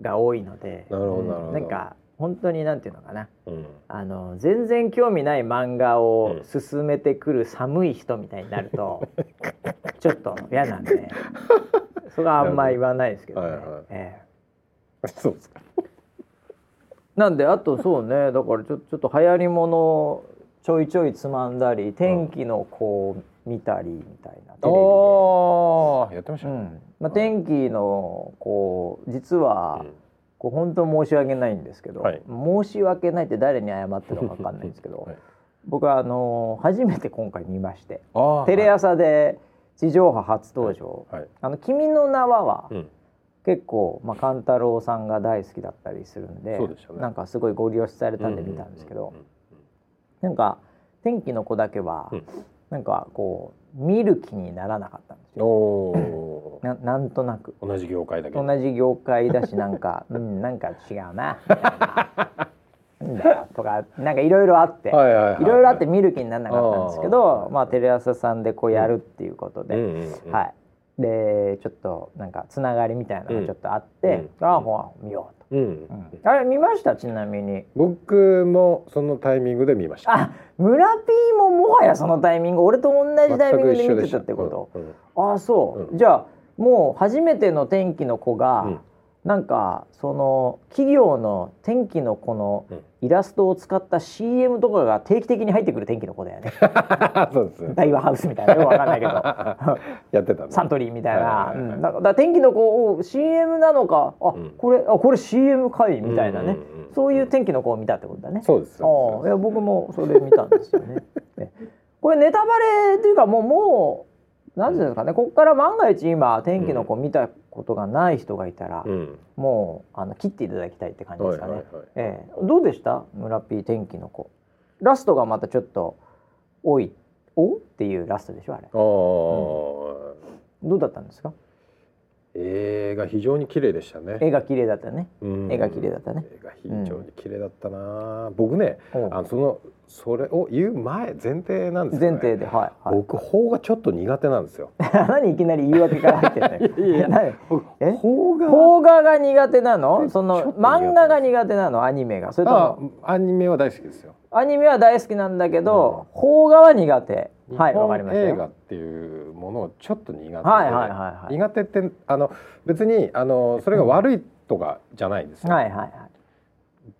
が多いのでなるほどうん。なるほど。なんか本当になんていうのかな。うん。あの全然興味ない漫画をうん。進めてくる寒い人みたいになると、ちょっと嫌なんで。それはあんま言わないですけどね。はいはい。ええ。そうですかなんであとそうね だからちょちょっと流行りものちょいちょいつまんだり天気の子見たりみたいなテレビで。ああやってましたね。うん。まあ、天気のこう実は、うん。こう本当申し訳ないんですけど、はい。申し訳ないって誰に謝ってるのか分かんないんですけど、はい。僕はあの初めて今回見ましてテレ朝で地上波初登場「はい。あの君の名は」はうん結構、まあ、勘太郎さんが大好きだったりするんでね。なんかすごいご利用しされたんで見たんですけど、なんか天気の子だけは、うん。なんかこう見る気にならなかったんですうんよ。おー。ななんとなく。同じ業界だけど。同じ業界だしなんか うんなんか違うなみたいだよとかなんかいろいろあって、はいろいろあって見る気にならなかったんですけあどー。まあテレ朝さんでこうやるっていうことで、はいでちょっとなんかつながりみたいなのがちょっとあって、うん。ああ見よううん。と、うん。あれ見ましたちなみに。僕もそのタイミングで見ました。あ村 P ももはやそのタイミング俺と同じタイミングで見てたってこと、ああそう、うん。じゃあもう初めての天気の子が、うんなんかその企業の天気の子のうん。イラストを使った CM とかが定期的に入ってくる天気の子だよね。そうです大和ハウスみたいなよくわかんないけど。やってたねサントリーみたいな、うん。だから天気の子を CM なのかあ、うん。これあこれ CM かいみたいなね、うんうんうんそういう天気の子を見たってことだね。そうですああいや僕もそれ見たんですよね。ね これネタバレっていうかもうもう何ていうんですかね。ここから万が一今天気の子見たことがない人がいたら、うん。もうあの切っていただきたいって感じですかね。はいはいはいええ。どうでした？村 P 天気の子。ラストがまたちょっと多い。おっていうラストでしょあれ。ああどうだったんですか？絵が非常に綺麗でしたね。絵が綺麗だったね。うん。絵が綺麗だったね。絵が非常に綺麗だったな。僕ね、あのそのそれを言う前前提なんですよ、ね。前提ではいはい。僕法がちょっと苦手なんですよ。何いきなり言い訳から入ってんのよいやいや何？え？法が邦画が苦手なの？その漫画が苦手なの？アニメが。それとあもアニメは大好きですよ。アニメは大好きなんだけど邦画は苦手日本映画よっていうものをちょっと苦手で、はいはいはいはい。苦手ってあの別にあのそれが悪いとかじゃないんですよ。はいはいはい。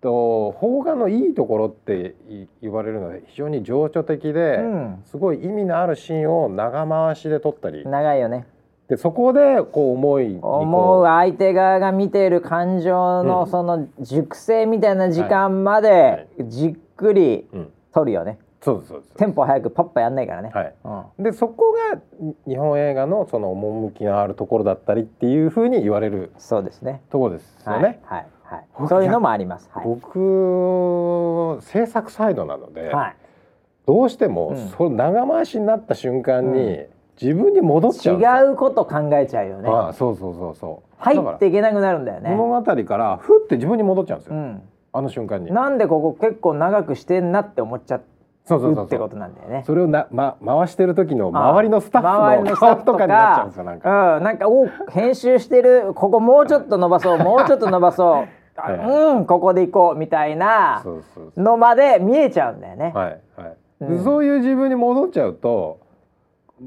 と邦画のいいところってい言われるのは非常に情緒的で、うん。すごい意味のあるシーンを長回しで撮ったり。長いよね。でそこでこう思い思う相手側が見ている感情うん。のその熟成みたいな時間まはでじっくりうん、撮るよね。そうですそうですテンポ早くパッパやんないからね、はいうんでそこがに日本映画のその趣のあるところだったりっていうふうに言われるそうですねところですよはいね。はいはい僕そういうのもありますはい、僕制作サイドなので、はいどうしても、うんその長回しになった瞬間に、自分に戻っちゃう。違うこと考えちゃうよねああそうそうそうそう。入っていけなくなるんだよね物語からふって自分に戻っちゃうんですよ。うんあの瞬間に。なんでここ結構長くしてんなって思っちゃそうそうそうそうう。ってことなんだよね。それをな、ま、回してる時の周りのスタッフの周りのスタッフ顔とかになっちゃうんですよなんか。うん、なんかお編集してるここもうちょっと伸ばそう もうちょっと伸ばそう。うんここで行こうみたいな。のまで見えちゃうんだよね、はいはい。でうん。そういう自分に戻っちゃうと、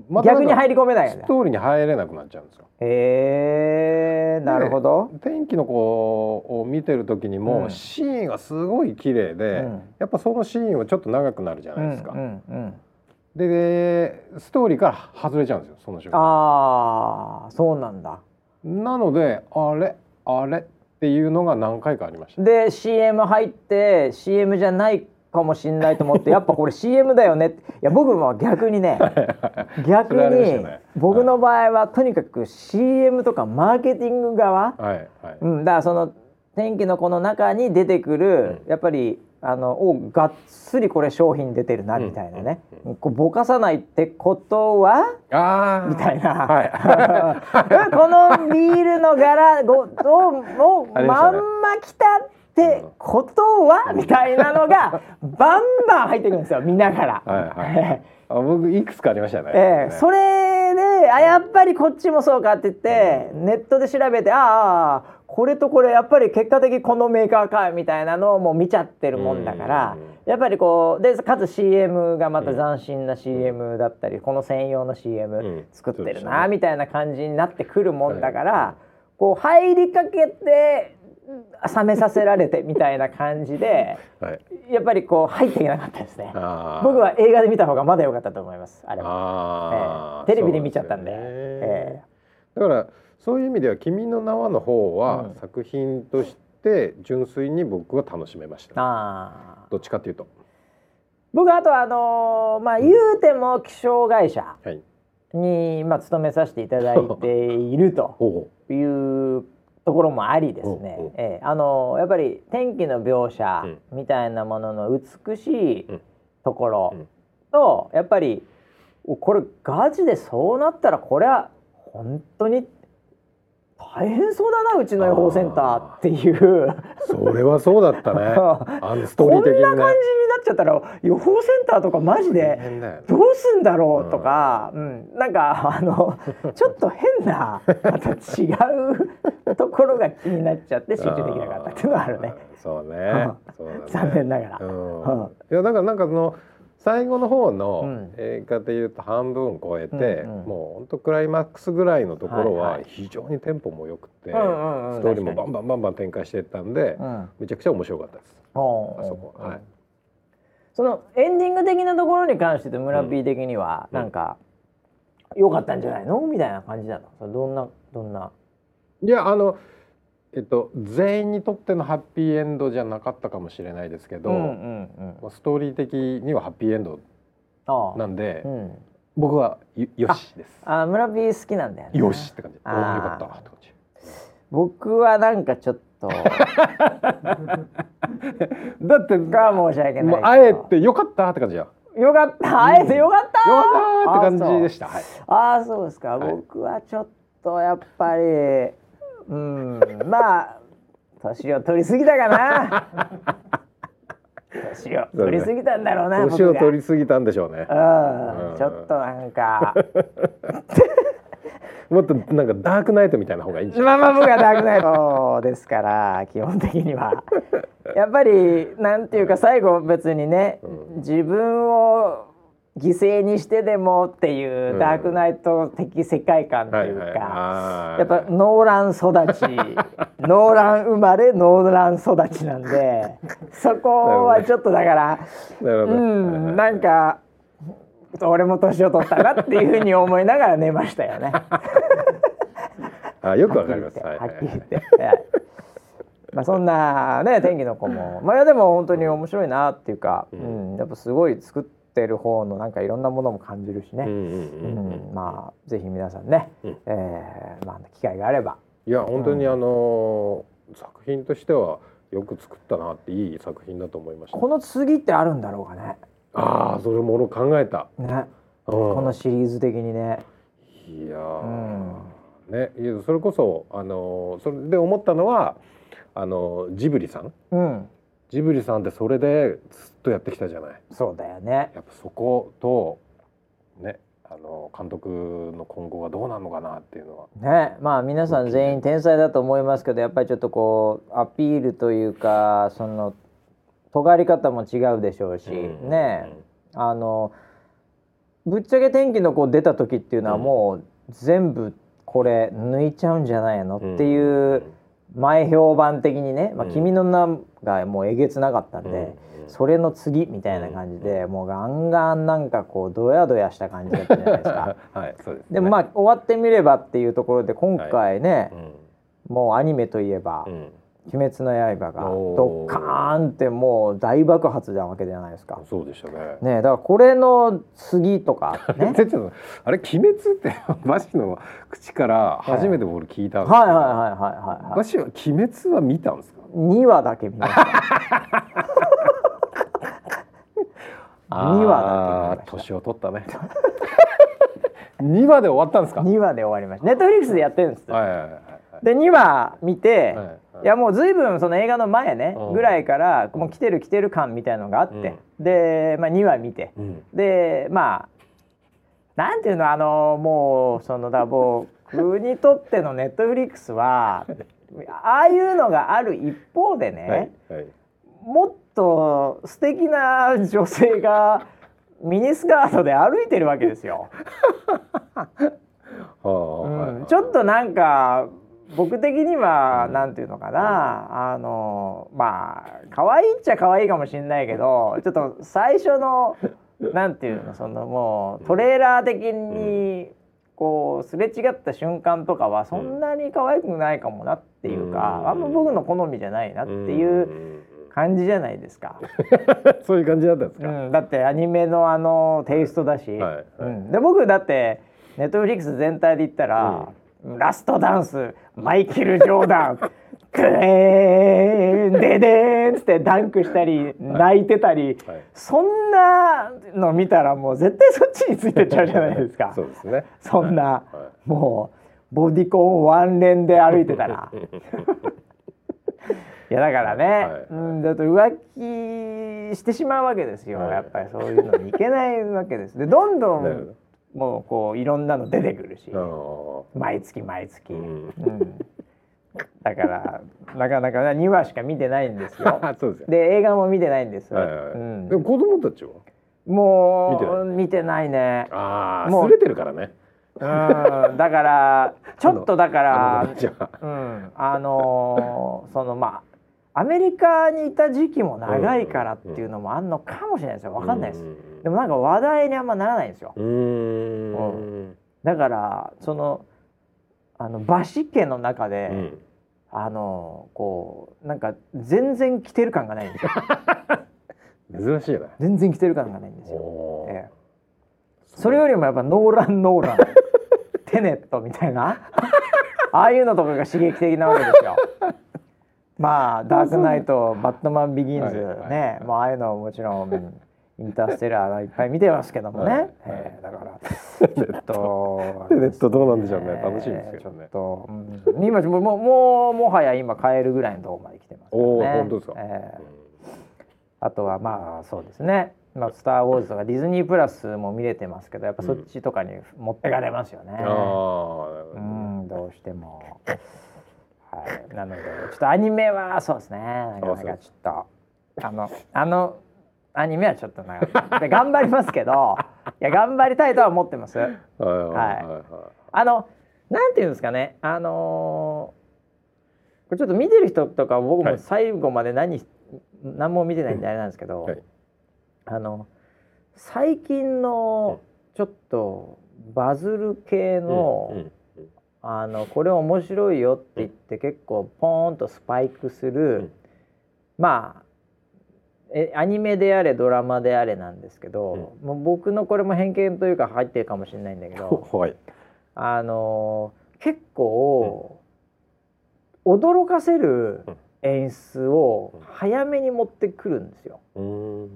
まり逆に入り込めないよねストーリーに入れなくなっちゃうんですよ。へえなるほど、で天気の子を見てる時にも、うんシーンがすごい綺麗で、うんやっぱそのシーンはちょっと長くなるじゃないですか。うんうんうんででストーリーから外れちゃうんですよその瞬間。ああそうなんだなのであれあれっていうのが何回かありました。で CM 入って CM じゃないかもしんないと思ってやっぱこれ CM だよね。いや僕も逆にね 逆にね。僕の場合はとにかく CM とかマーケティング側、はいはい。うん、だからその天気のこの中に出てくる、やっぱりあのおがっつりこれ商品出てるなみたいなね、こうぼかさないってことはみたいな、はい。このビールの柄ごをまんま来たってことは、みたいなのがバンバン入ってくるんですよ見ながら。はいはい。あ僕いくつかありましたね。ええ。それであやっぱりこっちもそうかって言って、ネットで調べてああこれとこれやっぱり結果的にこのメーカーかみたいなのをもう見ちゃってるもんだから、うん。やっぱりこうでかつ CM がまた斬新な CM だったり、この専用の CM ん。作ってるなみたいな感じになってくるもんだから、こう入りかけて冷めさせられてみたいな感じで はい。やっぱりこう入っていけなかったですね。僕は映画で見た方がまだ良かったと思いますあれは。ええ。テレビで見ちゃったんで。ね。えだからそういう意味では「君の名は」の方は、うん。作品として純粋に僕は楽しめました、ああどっちかというと。僕あとはあのーまあ言うても気象会社はい、に、まあ、勤めさせていただいていると ほいうところもありですね。う、ええ。あのーやっぱり天気の描写うみたいなものの美しいうん。ところうん。と、やっぱりおこれガチでそうなったらこれは本当に大変そうだなうちの予報センターっていう。うそれはそうだったね。あのストーリこんー的にね。な感じになっちゃったら予報センターとかマジ大でどうすんだろうとか、うん。なんかあのちょっと変なまた違うところが気になっちゃって 集中できなかったっていうのはあるね。そうね。そうだね。残念ながら。うん。うん。いやだからなんかその最後の方のうん映画でいうと半分超えて、うんうんもう本当クライマックスぐらいのところはいははい非常にテンポも良くて、うんうんうんストーリーもバ確ンバンバンバン展開していったんで、うんめちゃくちゃ面白かったです。おうあそこおうはいそのエンディング的なところに関してと村 P 的にはうんなんか良かったんじゃないのみたいな感じなのどんなどんないやあのえっと全員にとってのハッピーエンドじゃなかったかもしれないですけど、うんうんうんまあストーリー的にはハッピーエンドああなんで、うん僕はよよしです。あ村 P 好きなんだよねよしって感じ。おあよかったって感じ。僕はなんかちょっと だってが申し訳ないあえてよかったって感じや。よかったあえてよかったよかったって感じでした。はい。ああそうですか、はい僕はちょっとやっぱりうん。まあ年を取りすぎたかな。年を取りすぎたんだろうな年を取りりすぎたんでしょうね。うん。ちょっとなんか。もっとなんかダークナイトみたいな方がいいんじゃまあまあ僕はダークナイトですから基本的には。やっぱりなんていうか最後別にね、うん。自分を犠牲にしてでもっていううん。ダークナイト的世界観というか、はいやっぱノーラン育ち。ノーラン生まれノーラン育ちなんで そこはちょっとだからうんなんか俺も年を取ったなっていうふうに思いながら寝ましたよね。あよくわかります。ははいっきり言って。はい。まあそんなね天気の子も。まあいやでも本当に面白いなっていうか、ううんんやっぱすごい作ってる方のなんかいろんなものも感じるしね。うんうんうんううんんまあぜひ皆さんね、うん。えーまあ機会があれば。いや本当にあのー作品としてはよく作ったなっていい作品だと思いました。この次ってあるんだろうかね。ああそれも俺考えた、ね。うん。このシリーズ的にね。いやうー、ん。ね。それこそあのーそれで思ったのはあのージブリさん。うんジブリさんってそれでずっとやってきたじゃない。そうだよね。やっぱそことねあの監督の今後がどうなるのかなっていうのは。ね。まあ皆さん全員天才だと思いますけどやっぱりちょっとこうアピールというかその尖り方も違うでしょうし、うんね。あのぶっちゃけ天気の子出た時っていうのはうん。もう全部これ抜いちゃうんじゃないのっていうんう前評判的にね「まあ、うん君の名」がもうえげつなかったんで、うんそれの次みたいな感じで、もうガンガンなんかこうドヤドヤした感じだったじゃないですか。はいそうです、ね、でもまあ終わってみればっていうところで今回ね、うん。もうアニメといえばうん「鬼滅の刃」がドッカーンってもう大爆発なわけじゃないですか。そうでしたね。ねだからこれの次とかね。あれ鬼滅ってバシの口から初めて俺聞いたんですはいはいはいはいはいはい。バシは鬼滅は見たんですか？2話だけ見ました。2話だけ年を取ったね。2話で終わったんですか？2話で終わりました。ネットフリックスでやってるんです。はいはいはいはい。で2話見て、はいはい。いやもう随分その映画の前ねうん。ぐらいからもう来てる来てる感みたいのがあって、で、まあ、2話見て。うん。でまあなんていうのあのもうそのだ僕にとってのネットフリックスはああいうのがある一方でね、はいはい。もっと素敵な女性が ミニスカートで歩いてるわけですよ。ちょっとなんか僕的にはなんていうのかな、あのまあ可愛いっちゃ可愛いかもしれないけどちょっと最初の なんていうのそのもうトレーラー的にこうすれ違った瞬間とかはそんなに可愛くないかもなっていうか、うん。あんま僕の好みじゃないなっていう感じじゃないですか。そういう感じだったんですか、うん、だってアニメのあのテイストだし、はいはい。うん、で僕だってネットフリックス全体で言ったら、ラストダンスマイケル・ジョーダングーンデデーンっつってダンクしたり泣いてたり、はい。そんなの見たらもう絶対そっちについてっちゃうじゃないですか。そうですね。そんな、はもうボディコンワン連で歩いてたら。いやだからね、はい。うん、だと浮気してしまうわけですよ、はい。やっぱりそういうのにいけないわけです。でどんどんもうこういろんなの出てくるし。ほ毎月毎月、うん。うんだからなかなか2話しか見てないんですよ。あ そうですよ。で映画も見てないんです、はいはい。はいうん。でも子供たちは？もう見てない。ね。ああもうすれてるからね。うん。だから ちょっとだかあらの子たちは。うん、あのーそのまあアメリカにいた時期も長いからっていうのもあんのかもしれないですよ。わかんないです、うん。でもなんか話題にあんまならないんですよ。うーん。だからそのあのバシ家の中で、うんあのーこうなんか全然着てる感がないんですよ。珍しいね。全然着てる感がないんですよ、ええ。それよりもやっぱノーランノーラン テネットみたいなああいうのとかが刺激的なわけですよ。まあダークナイトバットマンビギンズはいはいね、はい。もうああいうのももちろんインターステラーいっぱい見てますけどもね、はい。はい。ええだからちょっとネットどうなんでしょうね楽しみですけどね。うん、今もうもうもうもはや今買えるぐらいのところまで来てますね。おー本当ですか？ええあとはまあそうですね「まあ、スター・ウォーズ」とかディズニープラスも見れてますけどやっぱそっちとかに持ってかれますよね。ああなるほうどんどうしても。はい、なのでちょっとアニメはそうですね。なかなかちょっとあのあのアニメはちょっとなで頑張りますけど いや頑張りたいとは思ってます。はいはいはいはい。あのなんていうんですかね。あのーこれちょっと見てる人とか僕もはい最後まで何、何も見てないんであれなんですけど、はい。あの最近のちょっとバズる系の、うんうん。あのこれ面白いよって言って結構ポーンとスパイクする、うん。まあえアニメであれドラマであれなんですけど、もう僕のこれも偏見というか入ってるかもしれないんだけど はい。あの結構、驚かせる演出を早めに持ってくるんですよ。うーん。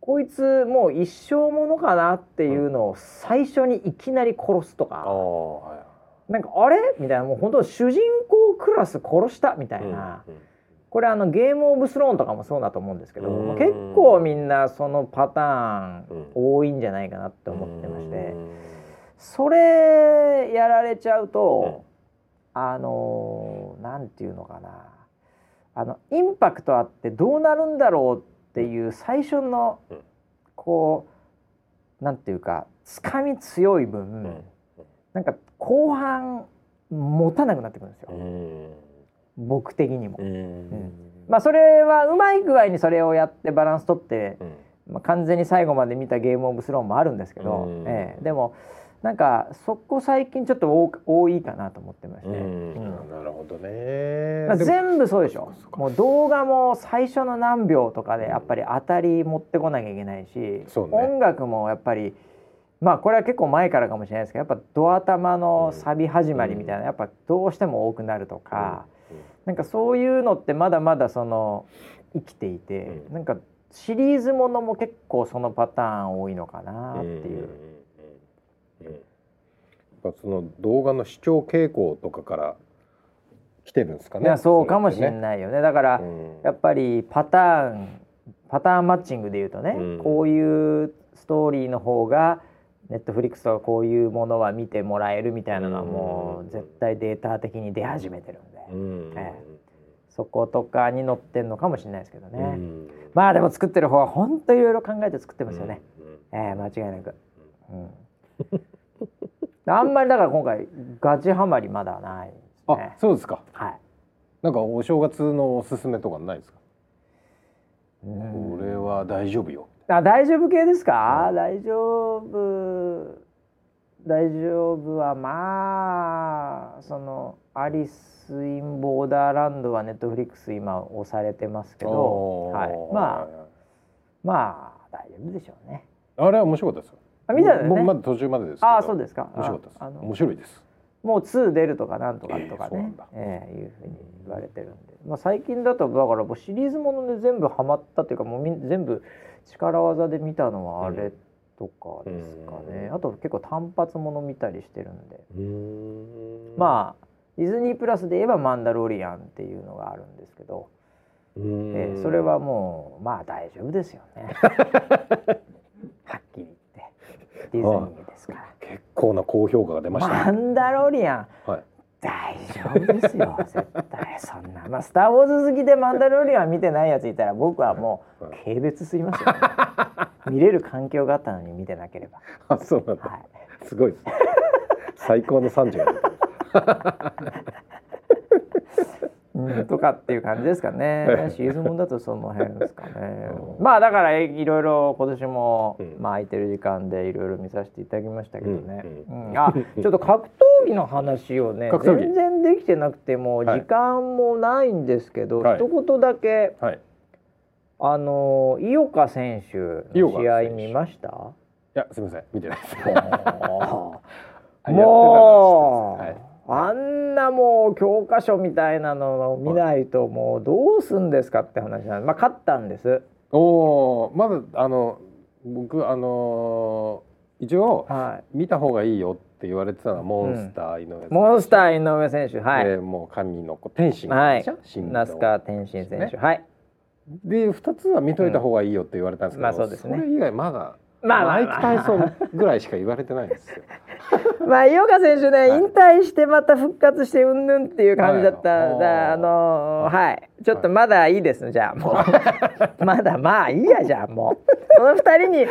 こいつもう一生ものかなっていうのを最初にいきなり殺すとか、ああはい。なんかあれ？みたいな。もう本当主人公クラス殺したみたいな、うんこれあのゲームオブスローンとかもそうだと思うんですけど、うん。結構みんなそのパターンうん多いんじゃないかなって思ってまして、うん。それやられちゃうと、あのーなんていうのかな。あのインパクトあってどうなるんだろうっていう最初のうん。こうなんていうかつかみ強い分、うん。なんか後半持たなくなってくるんですよ、うん僕的にも。うん。まあそれはうまい具合にそれをやってバランス取って、うん。まあ、完全に最後まで見たゲームオブスローンもあるんですけど、うん。ええ。でもなんかそこ最近ちょっと多多いかなと思ってまして、うん。うん。なるほどね。まあ、全部そうでしょ。もう動画も最初の何秒とかでやっぱり当たり持ってこなきゃいけないし、ね。音楽もやっぱりまあこれは結構前からかもしれないですけどやっぱドア玉のサビ始まりみたいなやっぱどうしても多くなるとか、なんかそういうのってまだまだその生きていて、うん。なんかシリーズものも結構そのパターン多いのかなっていう。ん。ん。うん。うん。その動画の視聴傾向とかから来てるんですかね？いやそうかもしれいないよね。だから、やっぱりパターンパターンマッチングで言うとね、うん。こういうストーリーの方がネットフリックスとかこういうものは見てもらえるみたいなのはもうん。う絶対データ的に出始めてるんえそことかに載ってんのかもしれないですけどね、うん。まあでも作ってる方は本当いろいろ考えて作ってますよね、うんええ間違いなく、うん、あんまりだから今回ガチハマりまだないですあねそうですか。はい。なんかお正月のおすすめとかないですか？うん。これは大丈夫よ。あ大丈夫系ですか、大丈夫。大丈夫はまあそのアリス・イン・ボーダーランドはネットフリックス今押されてますけど、はい、まあまあ大丈夫でしょうね。あれは面白かったですよあ見たよね。僕まだ途中までですああそうですか。面白かったです。面白いです。もう2出るとかなんとかとかねええそうなんだ、ええいうふうに言われてるんで、まあ、最近だとだからもうシリーズもので全部ハマったというかもうみ全部力技で見たのはあれとかですかね、うん。あと結構単発もの見たりしてるんで、まあディズニープラスで言えば「マンダロリアン」っていうのがあるんですけど、ええそれはもうまあ大丈夫ですよね。はっきり言って。ディズニーですから。結構な高評価が出ましたね。マンダロリアン。はい。大丈夫ですよ。絶対そんな。まあ「スター・ウォーズ」好きで「マンダロリアン」見てないやついたら僕はもうはい。軽蔑すぎますよ、ね、見れる環境があったのに見てなければ。あそうなんだ。はい。すごいですね。最高の産地が出てるうん、とかっていう感じですかね。はいシーズンもんだとその辺ですかね。まあだからいろいろ今年も、うん。まあ空いてる時間でいろいろ見させていただきましたけどね、ううん。ん。あちょっと格闘技の話をね全然できてなくても時間もないんですけど、はい。一言だけはい。あの井岡選手の試合見ました？いやすみません。見てないです。もうあんなもう教科書みたいなのを見ないともうどうすんですかって話なんでまあ勝ったんです。おおまだあの僕あの一応はい。見た方がいいよって言われてたのはモンスター井上選手、モンスター井上選手はい。でもう神の子天心はい。那須川天心選手、はい。で2つは見といた方がいいよって言われたんですけど、うんまあそうですね。れ以外まだまあまあマイク・タイソンぐらいしか言われてないんですよ。まあ井岡選手ね、はい。引退してまた復活してうんぬんっていう感じだった、はい。だあのーはい。ちょっとまだいいですねじゃあもう。まだまあいいやじゃあもう。その二人に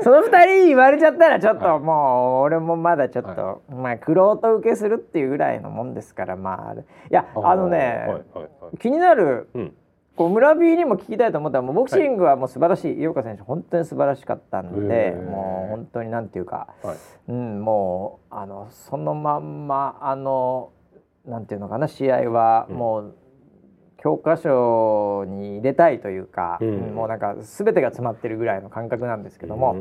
その二人に言われちゃったらちょっともう俺もまだちょっと、はまあ苦労と受けするっていうぐらいのもんですからまああれ。いやあのね、気になるうんこう村 B にも聞きたいと思ったらもうボクシングはもう素晴らしい、井岡選手本当に素晴らしかったんでもう本当になんていうか、はい。うん、もうあのそのまんまあのなんていうのかな試合はうん。もう、教科書に入れたいというか、うん。うんもうなんか全てが詰まってるぐらいの感覚なんですけども、うー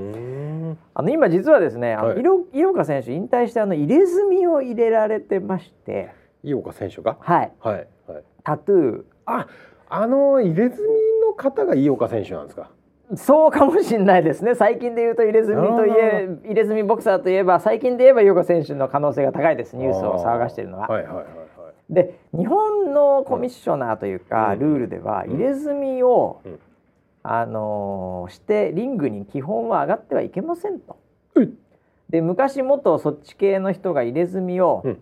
ん。あの今実はですね、あのはい。井岡選手引退してあの入れ墨を入れられてまして、井岡選手が？はい、はい。はい。タトゥああの入れ墨の方が井岡選手なんですか？ーそうかもしれないですね。最近で言うと入れ墨といえ入れ墨ボクサーといえば最近で言えば井岡選手の可能性が高いです。ニュースを騒がしているのは。はいはいはいはい。で日本のコミッショナーというか、うん。ルールではうん。入れ墨を、うん。あのーしてリングに基本は上がってはいけませんと。うんで昔元そっち系の人が入れ墨を、うん。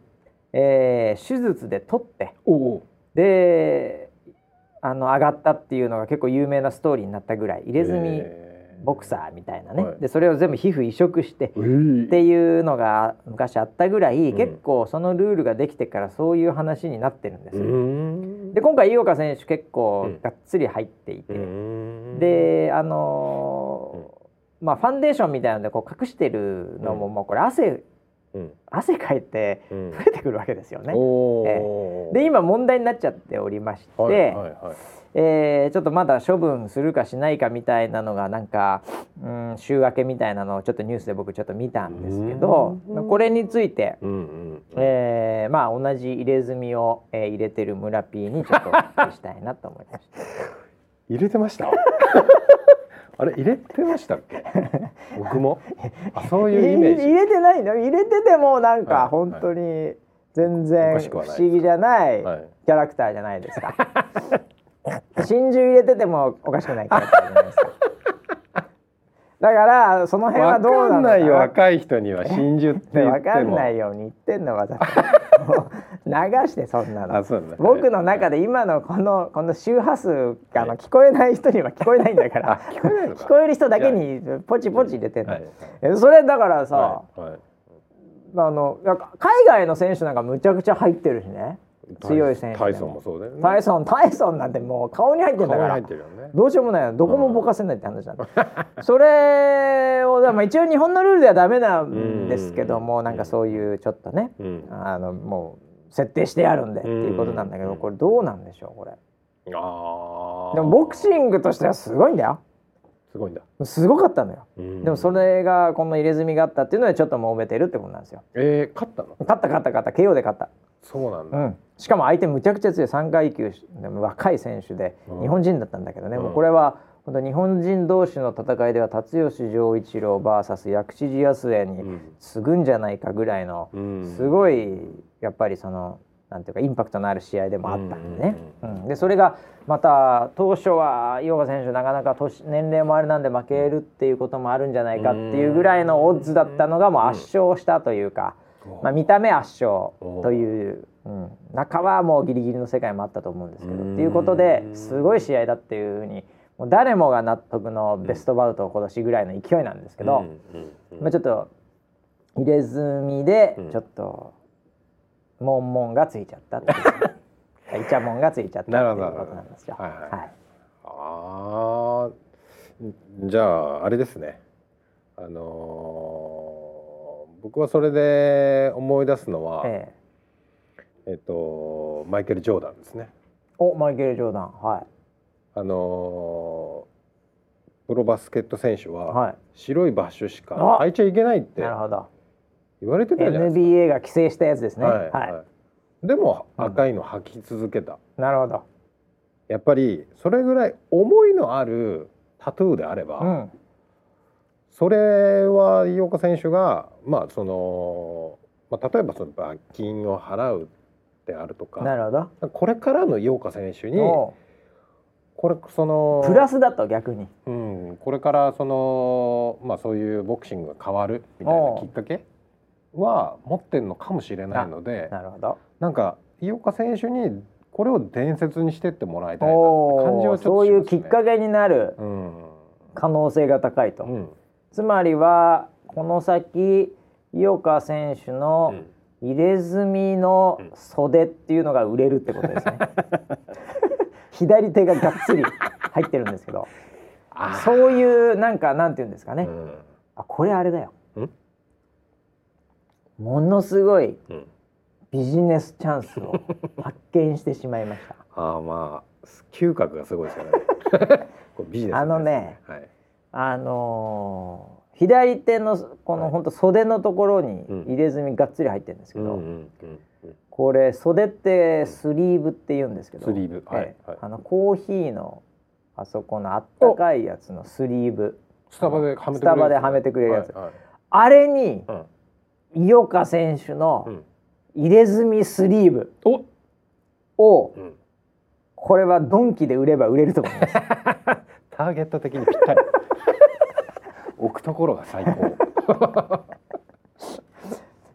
えー手術で取ってであの上がったっていうのが結構有名なストーリーになったぐらい入れ墨ボクサーみたいなね、はい。でそれを全部皮膚移植してーっていうのが昔あったぐらい、うん。結構そのルールができてからそういう話になってるんですうよ。ん。で今回井岡選手結構うんがっつり入っていて、うん。であのーまあファンデーションみたいなのでこう隠してるのも、うん。もうこれ汗うん。汗かいてうん。増えてくるわけですよね。おー。で今問題になっちゃっておりまして、はいはいはいえーちょっとまだ処分するかしないかみたいなのがなんか、うん、週明けみたいなのをちょっとニュースで僕ちょっと見たんですけどうん。これについて、うんうん。えーまあ同じ入れ墨を、えー入れてる村 P にちょっとお聞きしたいなと思いました。入れてました？あれ入れてましたっけ？僕も？あそういうイメージ入れてないの？入れててもなんかはい本当に全お然不思議じゃないはいキャラクターじゃないですか。真珠入れててもおかしくないキャラクターじゃないですか。だからその辺はわどうなのかんないよか若い人には真珠ってな。言っても わかんないように言ってんのわざと。もう流してそんなの。あそうなんだ僕の中で今のこのこの周波数があの聞こえない人には聞こえないんだから。あ聞こえないのか。聞こえる人だけにポチポチ入れてんの。はい。えそれだからさ、はい。はい。あの海外の選手なんかむちゃくちゃ入ってるしね。強い選手タイソンもそうだよね。タイソンタイソンなんてもう顔に入ってんだ顔にから入ってるよね。どうしようもないよ。どこもぼかせないって話なんだ、それをまあ一応日本のルールではダメなんですけどもうん。なんかそういうちょっとねうん。あのもう設定してあるんでっていうことなんだけうんどこれどうなんでしょうこれ。あー。でもボクシングとしてはすごいんだよ。すごいんだ。すごかったのよ。ででもそれがこの入れ墨があったっていうのでちょっと揉めてるってことなんですよ。えー、勝ったの？勝った勝った勝った。KO で勝った。そうなんだ、うん、しかも相手むちゃくちゃ強い。3階級でも若い選手でうん。日本人だったんだけどね、うん。もうこれは本当日本人同士の戦いでは辰吉丈一郎 VS 薬師寺康江にうん。次ぐんじゃないかぐらいのうん。すごいやっぱりそのなんていうかインパクトのある試合でもあったんでね、ううん。でそれがまた当初は井岡選手なかなか年年齢もあれなんで負けるっていうこともあるんじゃないかっていうぐらいのオッズだったのがもう圧勝したというか。まあ、見た目圧勝という、うん、中はもうギリギリの世界もあったと思うんですけどうん。っていうことですごい試合だっていうふうにもう誰もが納得のベストバウトを今年ぐらいの勢いなんですけど、まあ、ちょっと入れ墨でうん。ちょっとモンモンがついちゃったっていう。イチャモンがついちゃったっていうことなんですよ。なるほどはいああじゃああれですね。あのー僕はそれで思い出すのは、ええ。えっとマイケル・ジョーダンですね。おマイケル・ジョーダン。はあのープロバスケット選手いはは白いバッシュしかあ履いちゃいけないっいて言われてたじゃないですか。NBA が規制したやつですね。はいはい。はい。でもうん赤いの履き続けた、なるほど。やっぱりそれぐらい思いのあるタトゥーであれば、うん。それは井岡選手がまあその、まあ、例えばその罰金を払うであるとかなるほど。これからの井岡選手におこれそのうプラスだと逆に。うん、これからそのまあそういうボクシングが変わるみたいなきっかけは持ってるのかもしれないのでなるほど。なんか井岡選手にこれを伝説にしてってもらいたいな感じね。ーそういうきっかけになるうん。可能性が高いと、うん。つまりはこの先井岡選手うのん。入れ墨の袖っていうのが売れるってことですね 左手ががっつり入ってるんですけどそういうなんかなんていうんですかね、うん。あこれあれだよ。ん。ものすごいうん。ビジネスチャンスを 発見してしまいました。ああまあ嗅覚がすごいですよね。こうビジネスあのね、はい、あのー左手のこのはい。本当袖のところにうん。入れ墨がっつり入ってるんですけど、うんうんうんうんこれ袖ってスリーブって言うんですけどスリーブ。はいええはいあのコーヒーのあそこのあったかいやつのスリーブ。スタバではめてくれるスタバではめてくれるやつ。はいはい。あれにうん。井岡選手のうん。入れ墨スリーブお、をうん、これはドンキで売れば売れると思います。ターゲット的にぴったり。置くところが最高。い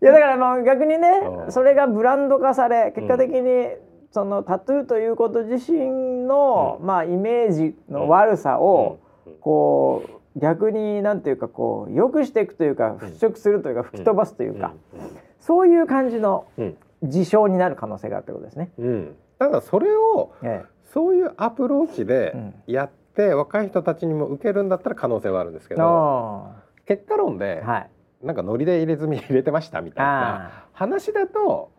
やだからまあ逆にねうん。それがブランド化され結果的にそのタトゥーということ自身の、まあイメージの悪さをこう逆になんていうかこう良くしていくというか払拭するというか吹き飛ばすというか、そういう感じのうん。事象になる可能性があるってことですね。うん。うんだからそれをえそういうアプローチでうん。やって、若い人たちにも受けるんだったら可能性はあるんですけえ、どあ結果論で、あはい。なんかノリで入れ墨入れてましたみたいなあ話だと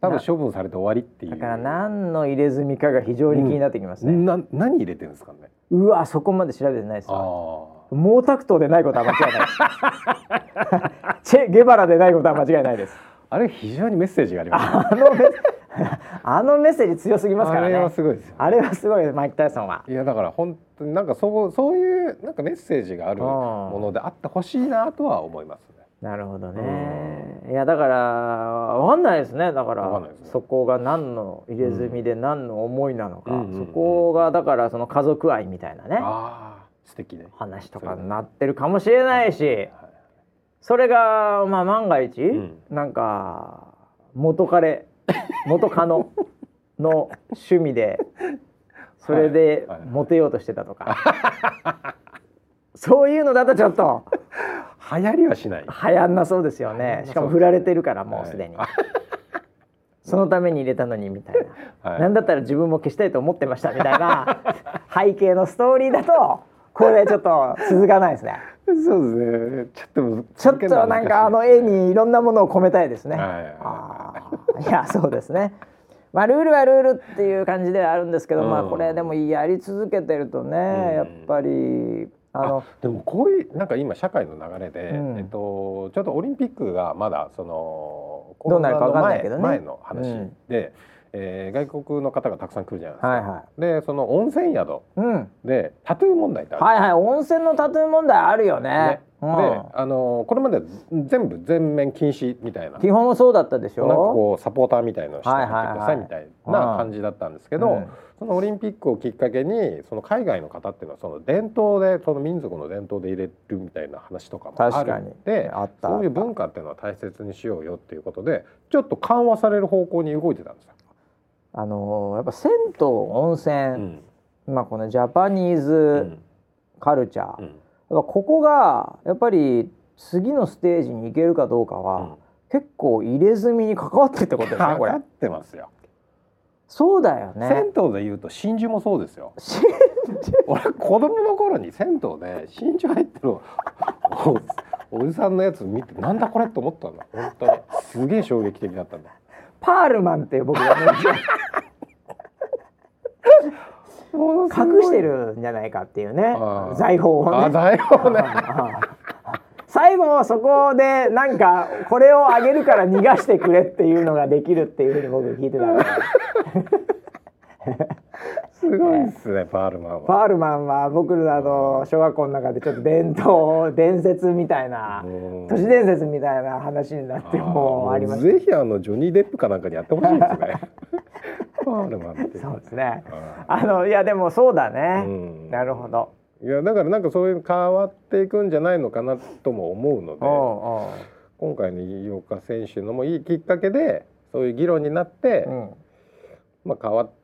多分処分されて終わりっていうあだから何の入れ墨かが非常に気になってきますね。な何入れてるんですかね？うわそこまで調べてないですわ。あ毛沢東でないことは間違いない。チェゲバラでないことは間違いないです。あれ非常にメッセージがありますね あのメッセージ強すぎますからね。あれはすごいですよあれはすごいマイク・タイソンは。いやだから本当になんかそうそういうなんかメッセージがあるものであってほしいなとは思いますね。なるほどね。いやだからわかんないですね。だからそこが何の入れ墨で何の思いなのか、うんうんうんうんそこがだからその家族愛みたいなねああ素敵ね。話とかになってるかもしれないし、はいそれがまあ万が一、ん。なんか元彼 元カノの趣味でそれでモテようとしてたとか、そういうのだとちょっと流行りはしない。流行んなそうですよね。しかも振られてるからもうすでに、はいそのために入れたのにみたいな、はい。なんだったら自分も消したいと思ってましたみたいな。背景のストーリーだとこれちょっと続かないですねそうですね。ちょっとちょっとなんかあの絵にいろんなものを込めたいですね。はいはい やそうですね。まあルールはルールっていう感じではあるんですけど、まあうんこれでもやり続けてるとね、うん。やっぱりあのでもこういうなんか今社会の流れで、うん。えっとちょっとオリンピックがまだそのどうなるかわかんないけどね。前前の話うん。で、えー外国の方がたくさん来るじゃないですか。はいはでその温泉宿うんでタトゥー問題ってある。はいはい温泉のタトゥー問題あるよね。ねうんであのこれまで全部全面禁止みたいな。基本そうだったでしょ？なんかこうサポーターみたいのをしてくださいみたいな感じだったんですけど、うんそのオリンピックをきっかけにその海外の方っていうのはその伝統でその民族の伝統で入れるみたいな話とかもある確かにんでそういう文化っていうのは大切にしようよっていうことでちょっと緩和される方向に動いてたんですよ。あのーやっぱ銭湯温泉、うん。まあこのジャパニーうズん。カルチャー、うん。やっぱここがやっぱり次のステージに行けるかどうかは、うん。結構入れ墨に関わってるってことですね これ。ってますよ。そうだよね。銭湯で言うと真珠もそうですよ。し俺子供の頃に銭湯で真珠入ってるお おじさんのやつ見てなんだこれと思ったんだ本当に。すげえ衝撃的だったんだ。パールマンって僕がね隠隠してるんじゃないかっていうね。財宝をあね財宝ね。最後そこでなんかこれをあげるから逃がしてくれっていうのができるっていうふうに僕聞いてたすすごいですねパールマンは。パールマンは僕らあの小学校の中でちょっと伝統 伝説みたいなう。ん都市伝説みたいな話になってもうありましぜひあのジョニー・デップかなんかにやってほしいですね。パールマンって。たそうですね。ああのいやでもそうだうね、ん。なるほど。いやだからなんかそういう変わっていくんじゃないのかなとも思うので今回の飯岡選手のもいいきっかけでそういう議論になって、うん。まあ変わって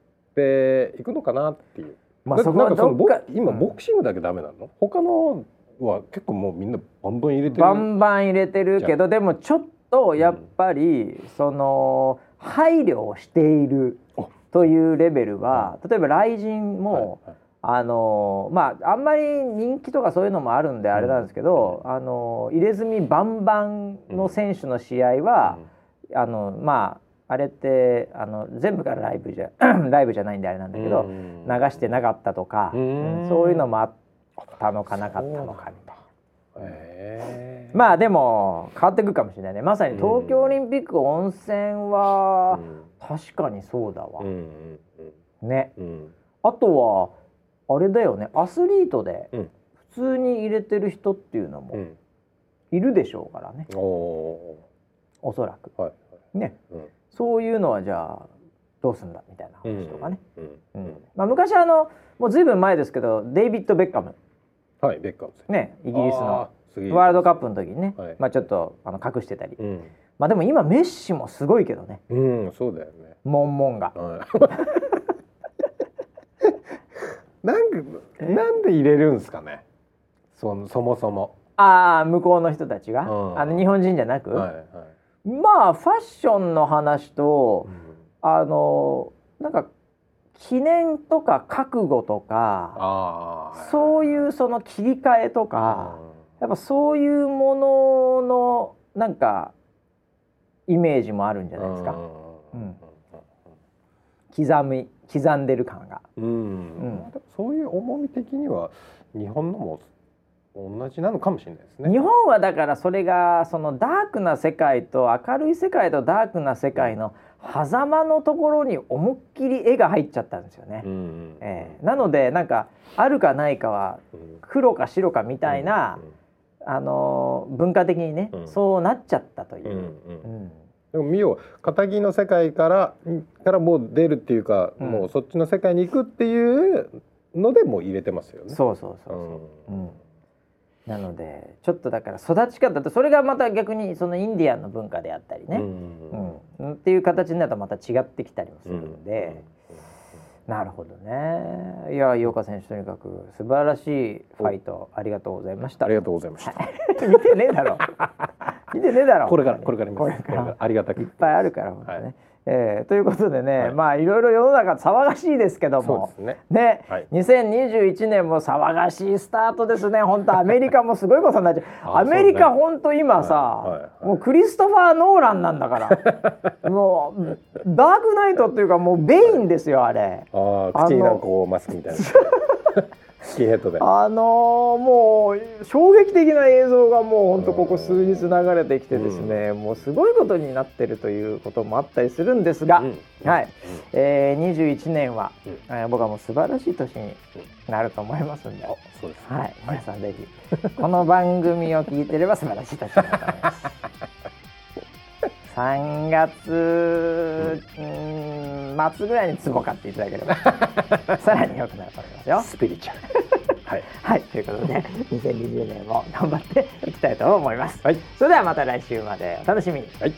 いくのかなっていう。まあそこはどっか今うん。ボクシングだけダメなの、他のは結構もうみんなバンバン入れてる？バンバン入れてるけどでもちょっとやっぱり、その配慮をしているあというレベルは、例えば雷神も、はいはい。あのまああんまり人気とかそういうのもあるんであれなんですけど、あの入れ墨バンバンの選手の試合は、あのまああれってあの全部がライブじゃ ライブじゃないんであれなんだけど、うん。流してなかったとか、うん。うんそういうのもあったのかなかったのかみたいな。まあでも変わってくるかもしれないね。まさに東京オリンピック温泉は確かにそうだわ、うんうんねうん。うん。あとはあれだよね。アスリートでうん。普通に入れてる人っていうのもうん。いるでしょうからね、おおおそらく。ーはい。ね。うんそういうのはじゃあどうすんだみたいな話とかね、まあ、昔あのもうずいぶん前ですけどデイビッド・ベッカム。はいベッカムねイギリスののワールドカップの時にね、はい。まあちょっとあの隠してたり、うん。まあでも今メッシもすごいけどね。うんそうだよね。モンモンが。はい。なんかなんで入れるんですかね？そのそもそも。ああ向こうの人たちが、うん。あの日本人じゃなく、はいはいまあファッションの話と、あのなんか記念とか覚悟とかそういうその切り替えとか、やっぱそういうもののなんかイメージもあるんじゃないですか、うん。刻み刻んでる感が。うん、うん。そういう重み的には日本のも同じなのかもしれないですね。日本はだからそれがそのダークな世界と明るい世界とダークな世界の狭間のところに思いっきり絵が入っちゃったんですよね。うんええ。なのでなんかあるかないかはうん。黒か白かみたいな、あのー文化的にね、うん。そうなっちゃったという。うんうん。うん。でも見よう。仇の世界からからもう出るっていうか、うん。もうそっちの世界に行くっていうのでもう入れてますよね。そうそうそうう。そう。ん。うんなのでちょっとだから育ち方とそれがまた逆にそのインディアンの文化であったりね、うん。うん。っていう形になるとまた違ってきたりもするんで、なるほどね。いや井岡選手とにかく素晴らしいファイトありがとうございました。ありがとうございました。見てねえだろ。見てねえだろ。これからこれから見ます。これから。ありがたく。いっぱいあるから本当ね、はいえーということでね、はい。まあいろいろ世の中騒がしいですけども。ね。ね、はい。2021年も騒がしいスタートですね。本当アメリカもすごいことになっちゃう。あアメリカ本当今さ、もうクリストファー・ノーランなんだから。もうダークナイトっていうかもうベインですよあれ。ああ口になんかこうマスクみたいな。スキンヘッドで。あのーもう衝撃的な映像がもう本当ここ数日流れてきてですね、もうすごいことになってるということもあったりするんですが、うん。はい、えー、21年は、うん。えー僕はもう素晴らしい年になると思いますんで、あそうです。はい、皆さんぜひこの番組を聞いてれば素晴らしい年になると思います。3月、うん、末ぐらいに壺買っていただければ さらに良くなると思いますよ。スピリチュアル。はい。はい、ということで2020年も頑張っていきたいと思います。はい。それではまた来週までお楽しみに。はい。